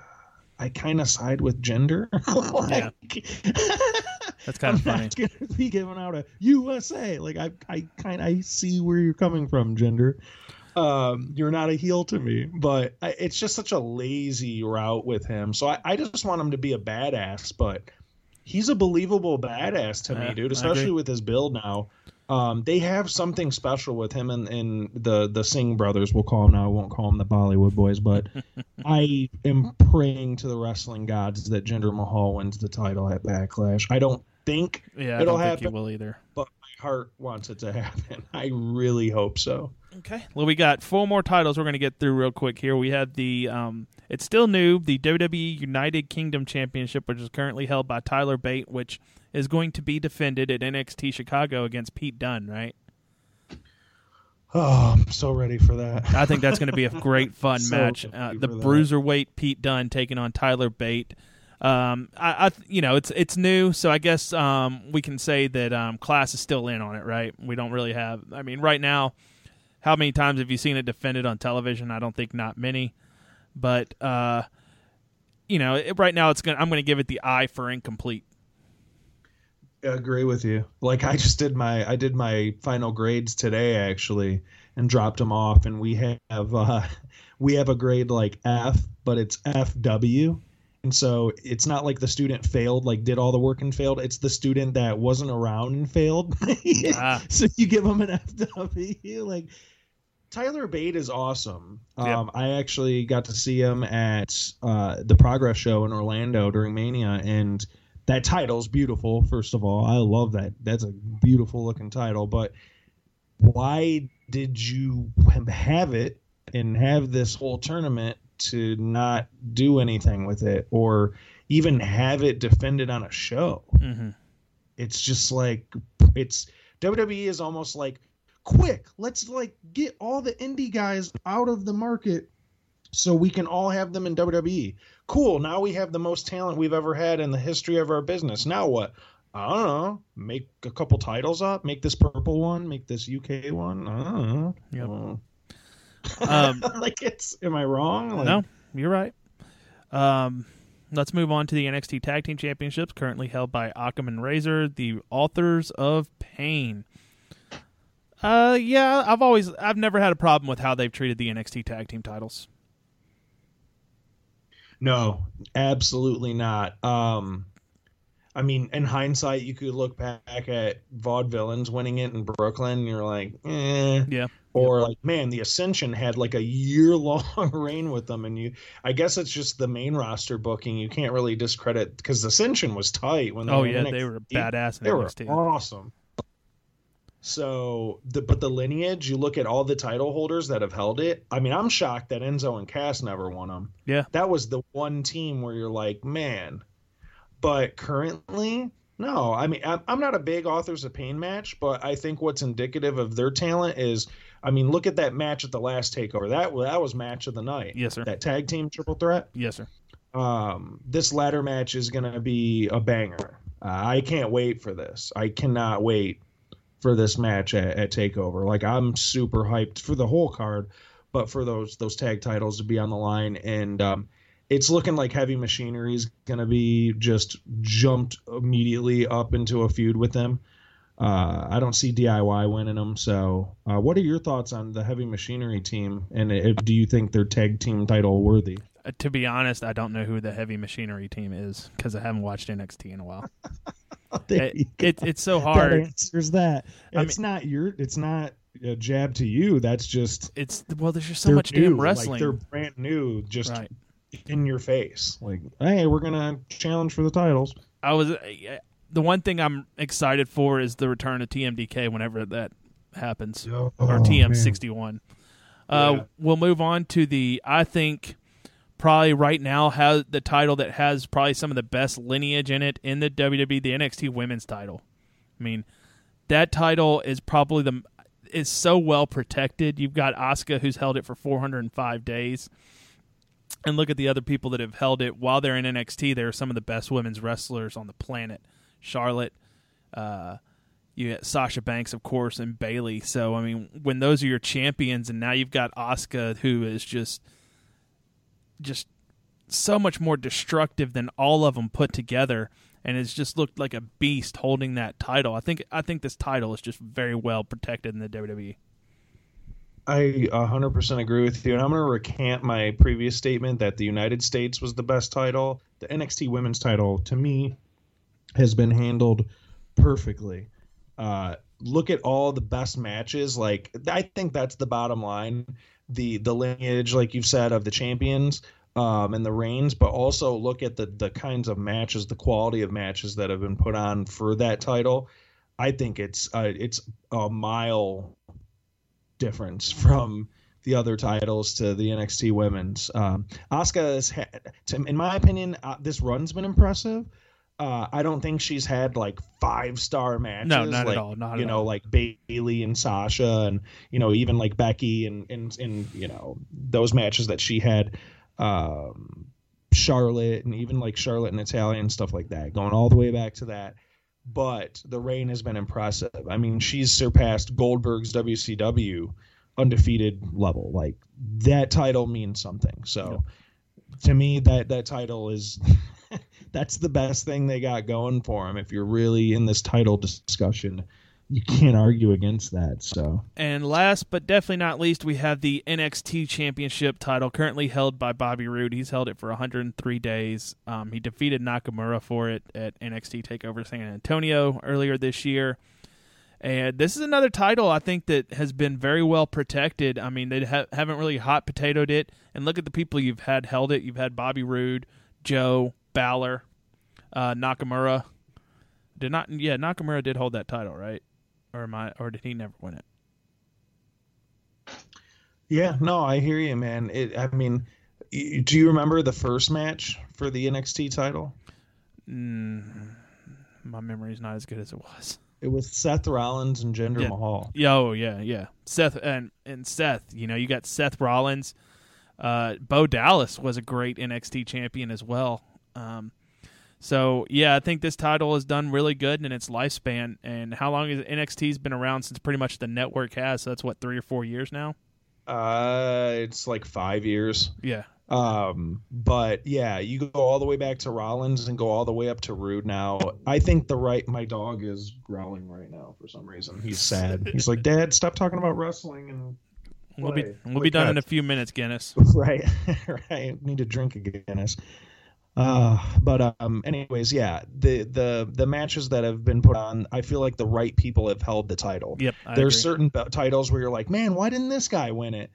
I kind of side with Jinder. like, That's kind of I'm funny. gonna be giving out a USA. Like I, I kind I see where you're coming from, Jinder. Um, you're not a heel to me, but I, it's just such a lazy route with him. So I, I just want him to be a badass, but he's a believable badass to Yeah, me, dude. Especially with his build now. Um, they have something special with him and, and the the Singh brothers. We'll call them now. I won't call them the Bollywood boys, but I am praying to the wrestling gods that Jinder Mahal wins the title at Backlash. I don't think Yeah, I It'll don't think he will either. but heart wants it to happen. I really hope so. Okay. Well, we got four more titles we're going to get through real quick here. We have the, um, it's still new, the WWE United Kingdom Championship, which is currently held by Tyler Bate, which is going to be defended at NXT Chicago against Pete Dunne, right? Oh, I'm so ready for that. I think that's going to be a great, fun So match. Uh, the bruiserweight Pete Dunne taking on Tyler Bate. Um, I, I, you know, it's it's new, so I guess um, we can say that um, class is still in on it, right? We don't really have. I mean, right now, how many times have you seen it defended on television? I don't think not many, but uh, you know, it, right now it's gonna. I'm to give it the eye for incomplete. I agree with you. Like I just did my I did my final grades today actually and dropped them off and we have uh we have a grade like F, but it's FW. And so it's not like the student failed, like did all the work and failed. It's the student that wasn't around and failed. Ah. So you give them an FW. Like Tyler Bate is awesome. Yep. Um, I actually got to see him at uh, the Progress Show in Orlando during Mania, and that title's beautiful. First of all, I love that. That's a beautiful looking title. But why did you have it and have this whole tournament to not do anything with it, or even have it defended on a show? hmm it's just like it's WWE is almost like quick let's like get all the indie guys out of the market so we can all have them in WWE cool now we have the most talent we've ever had in the history of our business. Now what? I don't know. Make a couple titles up? Make this purple one? Make this UK one? I don't know. Yep. Um, like it's am I wrong like, no, you're right. Um, let's move on to the NXT Tag Team Championships, currently held by Akam and Rezar, the authors of Pain. Uh, yeah, I've always, I've never had a problem with how they've treated the NXT Tag Team titles. No, absolutely not. Um, I mean, in hindsight, you could look back at Vaudevillains winning it in Brooklyn, and you're like, eh. Yeah. Or like, man, the Ascension had like a year long reign with them, and you. I guess it's just the main roster booking. You can't really discredit because the Ascension was tight when they Oh were yeah, NXT. they were badass They were awesome. So, the, but the lineage, you look at all the title holders that have held it. I mean, I'm shocked that Enzo and Cass never won them. Yeah. That was the one team where you're like, man. But currently, no. I mean, I'm I'm not a big Authors of Pain match, but I think what's indicative of their talent is, I mean, look at that match at the last takeover. That that was match of the night. Yes, sir. That tag team triple threat Yes, sir. um, this ladder match is going to be a banger. Uh, I can't wait for this. I cannot wait for this match at, at Takeover. Like I'm super hyped for the whole card, but for those those tag titles to be on the line, and um, it's looking like Heavy Machinery is going to be just jumped immediately up into a feud with them. Uh, I don't see DIY winning them. So, uh, what are your thoughts on the Heavy Machinery team? And if, do you think they're tag team title worthy? Uh, to be honest, I don't know who the Heavy Machinery team is because I haven't watched NXT in a while. It, it, it's so that hard. answers that. I It's not your. It's not a jab to you. That's just It's well, there's just so much new. damn Like, wrestling. they're brand new, just right. in your face. Like, hey, we're gonna challenge for the titles. I was the one thing I'm excited for is the return of TMDK whenever that happens Oh, or TM61. Uh, Yeah. We'll move on to the I think probably right now has the title that has probably some of the best lineage in it in the WWE, the NXT Women's title. I mean, that title is probably the is so well protected. You've got Asuka who's held it for 405 days. And look at the other people that have held it while they're in NXT. They're some of the best women's wrestlers on the planet. Charlotte, uh, you get Sasha Banks, of course, and Bayley. So I mean, when those are your champions, and now you've got Asuka, who is just just so much more destructive than all of them put together, and it's just looked like a beast holding that title. I think I think this title is just very well protected in the WWE. I 100% agree with you. And I'm going to recant my previous statement that the United States was the best title. The NXT women's title, to me, has been handled perfectly. Uh, look at all the best matches. Like, I think that's the bottom line. The the lineage, like you've said, of the champions um, and the reigns, but also look at the the kinds of matches, the quality of matches that have been put on for that title. I think it's uh, it's a mile difference from the other titles to the NXT women's. Um, Asuka has had, to, in my opinion, uh, this run's been impressive. Uh, I don't think she's had like five star matches. No, not like, at all. Not you know, all. like Bayley and Sasha, and you know, even like Becky and and and you know those matches that she had. Um, Charlotte and even like Charlotte and Italian and stuff like that, going all the way back to that but the reign has been impressive. I mean, she's surpassed Goldberg's WCW undefeated level. Like that title means something. So to me, that that title is that's the best thing they got going for them. If you're really in this title discussion, you can't argue against that. So And last but definitely not least, we have the NXT Championship title currently held by Bobby Roode. He's held it for 103 days. Um, he defeated Nakamura for it at NXT Takeover San Antonio earlier this year. And this is another title I think that has been very well protected. I mean, they ha- haven't really hot potatoed it. And look at the people you've had held it. You've had Bobby Roode, Joe, Balor, uh, Nakamura. Did not? Yeah, Nakamura did hold that title, right? Or am I? Or did he never win it? yeah, no, I hear you, man. It. I mean, do you remember the first match for the NXT title? Mm, my memory's not as good as it was. It was Seth Rollins and Jinder Yeah. Mahal. Yo, yeah, yeah. Seth and and Seth. You know, you got Seth Rollins. Uh, Bo Dallas was a great NXT champion as well. Um, so yeah, I think this title has done really good in its lifespan. And how long has NXT's been around since pretty much the network has? So that's what three or four years now. Uh, it's like five years. Yeah, Um, but yeah, you go all the way back to Rollins and go all the way up to Roode. Now, I think the right. My dog is growling right now for some reason. He's sad. He's like, Dad, stop talking about wrestling and we'll be we'll Play be done in a few minutes, Guinness. right, right. Need to drink a Guinness. Uh, but um, anyways, yeah, the the the matches that have been put on, I feel like the right people have held the title. Yep, I There's agree. certain titles where you're like, man, why didn't this guy win it?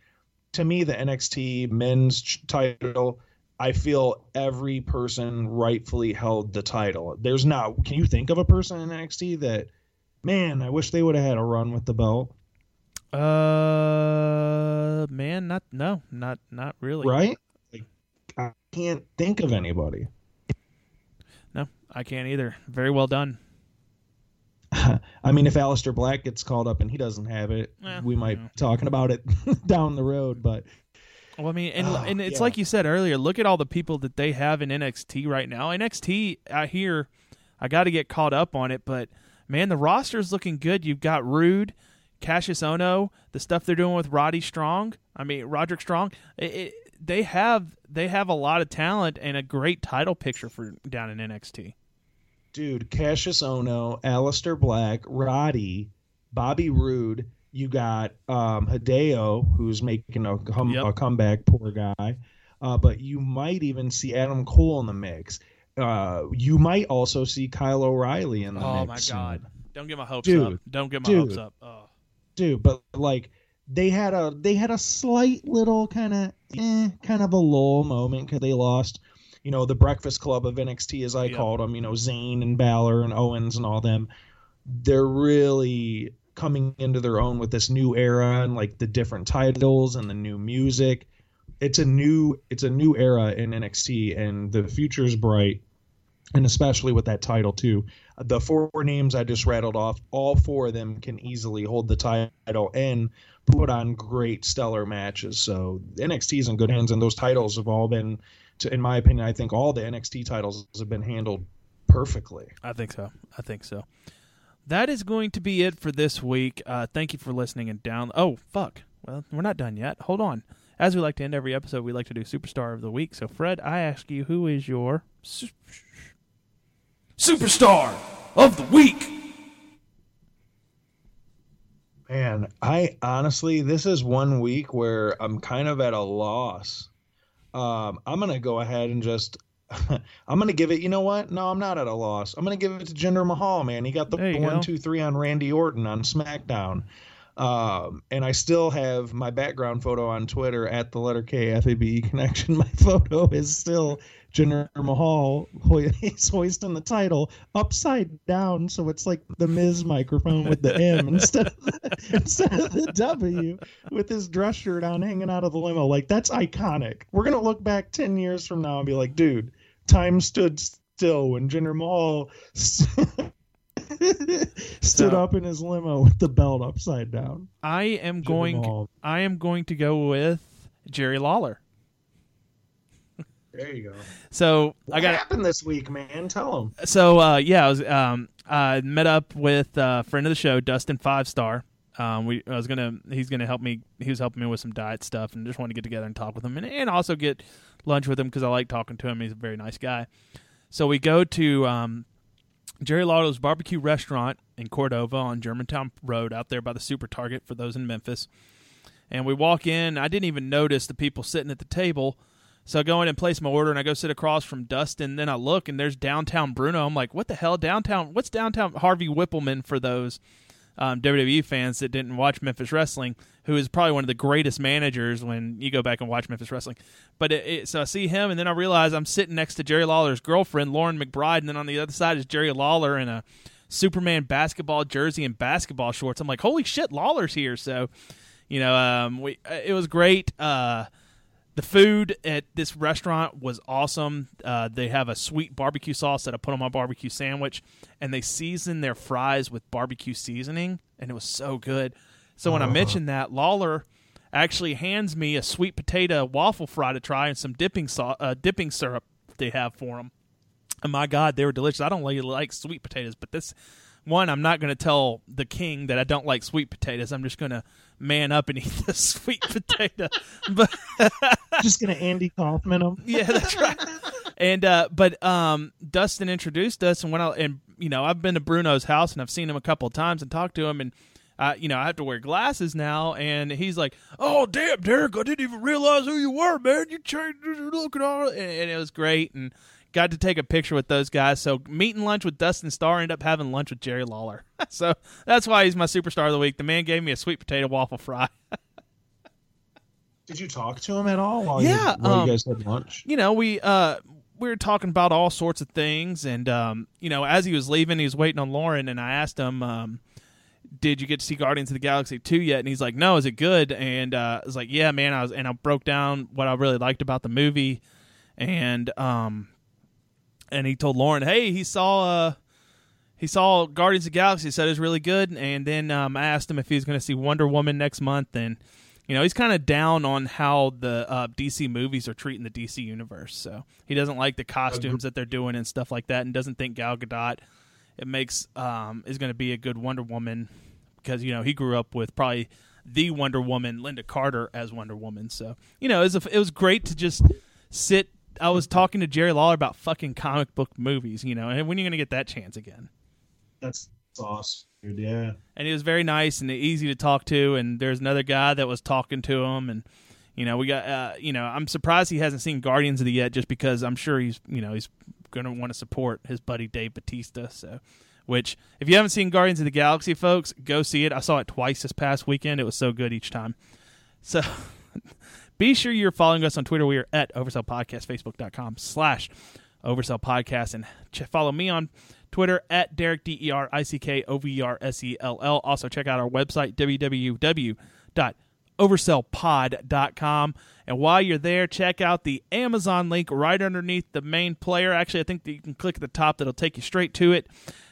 To me, the NXT men's ch- title, I feel every person rightfully held the title. There's not. Can you think of a person in NXT that, man, I wish they would have had a run with the belt, Uh, man, not no, not not really. right? Can't think of anybody. No, I can't either. Very well done. I mean, if Aleister Black gets called up and he doesn't have it, Eh, we might be talking about it down the road. But Well, I mean, and Oh, and it's yeah. like you said earlier. Look at all the people that they have in NXT right now. NXT, I hear, I got to get caught up on it, but man, the roster's looking good. You've got Roode, Kassius Ohno, the stuff they're doing with Roddy Strong. I mean, Roderick Strong. It, it, they have they have a lot of talent and a great title picture for down in NXT. dude, Kassius Ohno, Aleister Black, Roddy, Bobby Roode. You got um, Hideo, who's making a, come, Yep. a comeback. Poor guy. Uh, but you might even see Adam Cole in the mix. Uh, you might also see Kyle O'Reilly in the Oh mix. Oh my god! Don't get my hopes Dude, up. Don't get my dude. hopes up. Oh. dude but like they had a they had a slight little kind of eh, kind of a lull moment because they lost you know the breakfast club of nxt as i Yep. called them you know Zayn and Balor and owens and all them. They're really coming into their own with this new era and like the different titles and the new music. It's a new it's a new era in nxt and the future is bright and especially with that title too. The four names I just rattled off, all four of them can easily hold the title and put on great stellar matches. So NXT is in good hands, and those titles have all been, to, in my opinion, I think all the NXT titles have been handled perfectly. I think so. I think so. that is going to be it for this week. Uh, thank you for listening and down. Oh fuck! Well, we're not done yet. Hold on. As we like to end every episode, we like to do superstar of the week. So, Fred, I ask you, who is your su- superstar of the week? Man, I honestly, this is one week where I'm kind of at a loss. Um, I'm gonna go ahead and just, I'm gonna give it. You know what? No, I'm not at a loss. I'm gonna give it to Jinder Mahal. Man, he got the one, go. two, three on Randy Orton on SmackDown. Um, and I still have my background photo on Twitter at the letter K F A B E connection. My photo is still Jinder Mahal. hoisting the title upside down, so it's like the Miz microphone with the M instead of the, instead of the W, with his dress shirt on, hanging out of the limo. Like that's iconic. We're gonna look back ten years from now and be like, dude, time stood still when Jinder Mahal. stood So- up in his limo with the belt upside down. I am Jinder going. Mahal. I am going to go with Jerry Lawler. There you go. So What I got happened this week, man? Tell them. so uh, yeah, I was um, I met up with a friend of the show, Dustin Five Star. Um, we I was gonna he's gonna help me. He was helping me with some diet stuff, and just wanted to get together and talk with him, and, and also get lunch with him because I like talking to him. He's a very nice guy. So we go to um, Jerry Lawler's barbecue restaurant in Cordova on Germantown Road, out there by the Super Target for those in Memphis. And we walk in. I didn't even notice the people sitting at the table. So I go in and place my order, and I go sit across from Dustin. Then I look, and there's downtown Bruno. I'm like, what the hell, downtown? What's downtown Harvey Wippleman for those um, WWE fans that didn't watch Memphis wrestling? Who is probably one of the greatest managers when you go back and watch Memphis wrestling. But it, it, so I see him, and then I realize I'm sitting next to Jerry Lawler's girlfriend, Lauren McBride, and then on the other side is Jerry Lawler in a Superman basketball jersey and basketball shorts. I'm like, holy shit, Lawler's here. So, you know, um, we it was great. Uh, the food at this restaurant was awesome. Uh, they have a sweet barbecue sauce that I put on my barbecue sandwich, and they season their fries with barbecue seasoning, and it was so good. So when I mentioned that, Lawler actually hands me a sweet potato waffle fry to try and some dipping sau- uh, dipping syrup they have for them. And my God, they were delicious. I don't really like sweet potatoes, but this one, I'm not going to tell the king that I don't like sweet potatoes. I'm just going to man up and eat the sweet potato. But Just gonna Andy Kaufman him. yeah, that's right. And uh, but um, Dustin introduced us, and when I and you know I've been to Bruno's house and I've seen him a couple of times and talked to him, and uh, you know I have to wear glasses now, and he's like, "Oh damn, Derick, I didn't even realize who you were, man. You changed your look and all," and, and it was great, and got to take a picture with those guys. So meeting lunch with Dustin Starr, ended up having lunch with Jerry Lawler. so that's why he's my superstar of the week. The man gave me a sweet potato waffle fry. Did you talk to him at all? While Yeah, you, while um, you guys had lunch. you know, we uh we were talking about all sorts of things and um, you know, as he was leaving, he was waiting on Lauren and I asked him, um, did you get to see Guardians of the Galaxy 2 yet? And he's like, No, is it good? And uh I was like, Yeah, man, I was and I broke down what I really liked about the movie and um and he told Lauren, Hey, he saw uh he saw Guardians of the Galaxy, said it was really good, and then um, I asked him if he was going to see Wonder Woman next month, and you know he's kind of down on how the uh, DC movies are treating the DC universe. So he doesn't like the costumes that they're doing and stuff like that, and doesn't think Gal Gadot it makes um, is going to be a good Wonder Woman because you know he grew up with probably the Wonder Woman, Lynda Carter as Wonder Woman. So you know it was a, it was great to just sit. I was talking to Jerry Lawler about fucking comic book movies, you know, and when are you going to get that chance again? That's awesome, dude. Yeah. and he was very nice and easy to talk to. And there's another guy that was talking to him, and you know we got uh, you know I'm surprised he hasn't seen Guardians of the yet, just because I'm sure he's you know he's going to want to support his buddy Dave Batista. So, which if you haven't seen Guardians of the Galaxy, folks, go see it. I saw it twice this past weekend. It was so good each time. So. Be sure you're following us on Twitter. We are at Oversell Podcast, Facebook.com slash Oversell Podcast. And follow me on Twitter at Derick, D E R I C K O V E R S E L L. Also, check out our website, www.oversellpod.com. And while you're there, check out the Amazon link right underneath the main player. Actually, I think that you can click at the top, that'll take you straight to it.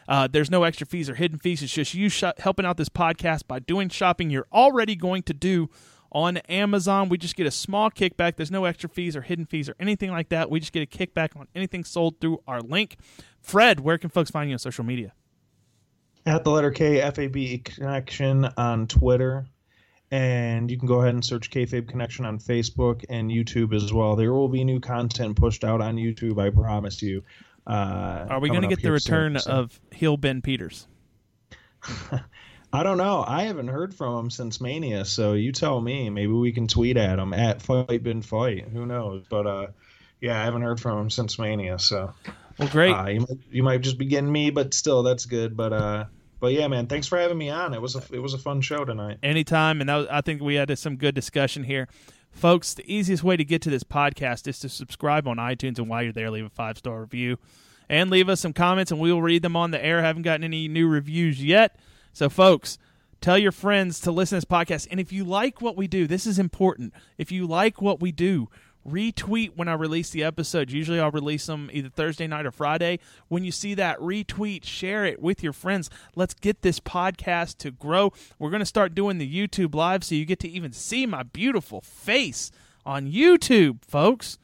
Uh, there's no extra fees or hidden fees. It's just you sh- helping out this podcast by doing shopping you're already going to do on Amazon. We just get a small kickback. There's no extra fees or hidden fees or anything like that. We just get a kickback on anything sold through our link. Fred, where can folks find you on social media? At the letter K, FAB Connection on Twitter. And you can go ahead and search Kayfabe Connection on Facebook and YouTube as well. There will be new content pushed out on YouTube, I promise you. Uh, Are we going to get the return soon, so. of Heel Ben Peters? I don't know. I haven't heard from him since Mania, so you tell me. Maybe we can tweet at him at Fight Ben Fight. Who knows? But uh, yeah, I haven't heard from him since Mania. So well, great. Uh, you, might, you might just be getting me, but still, that's good. But uh, but yeah, man, thanks for having me on. It was a it was a fun show tonight. Anytime, and was, I think we had some good discussion here. Folks, the easiest way to get to this podcast is to subscribe on iTunes, and while you're there, leave a five star review and leave us some comments, and we will read them on the air. Haven't gotten any new reviews yet, so folks, tell your friends to listen to this podcast. And if you like what we do, this is important. If you like what we do, retweet when I release the episodes. Usually I'll release them either Thursday night or Friday. When you see that, retweet, share it with your friends. Let's get this podcast to grow. We're going to start doing the YouTube live so you get to even see my beautiful face on YouTube, folks.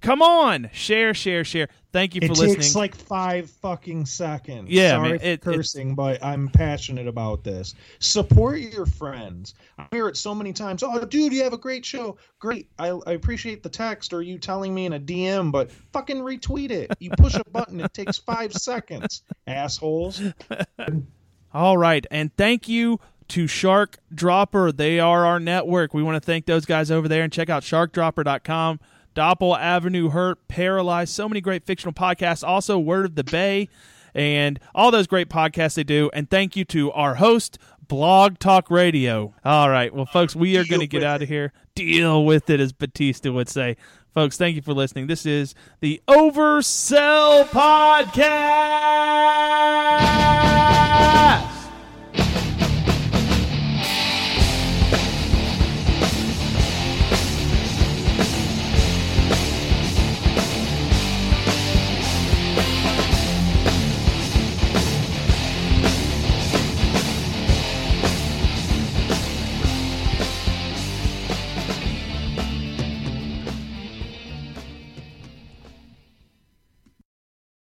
Come on, share, share, share. Thank you for it listening. It takes like five fucking seconds. Yeah, Sorry man, it, cursing, it, but I'm passionate about this. Support your friends. I hear it so many times. Oh, dude, you have a great show. Great. I, I appreciate the text or you telling me in a DM, but fucking retweet it. You push a button, it takes five seconds. Assholes. All right, and thank you to Shark Dropper. They are our network. We want to thank those guys over there and check out sharkdropper.com. Doppel Avenue Hurt, Paralyzed, so many great fictional podcasts. Also, Word of the Bay, and all those great podcasts they do. And thank you to our host, Blog Talk Radio. All right, well, folks, we are going to get out of here. Deal with it, as Batista would say. Folks, thank you for listening. This is the Oversell Podcast.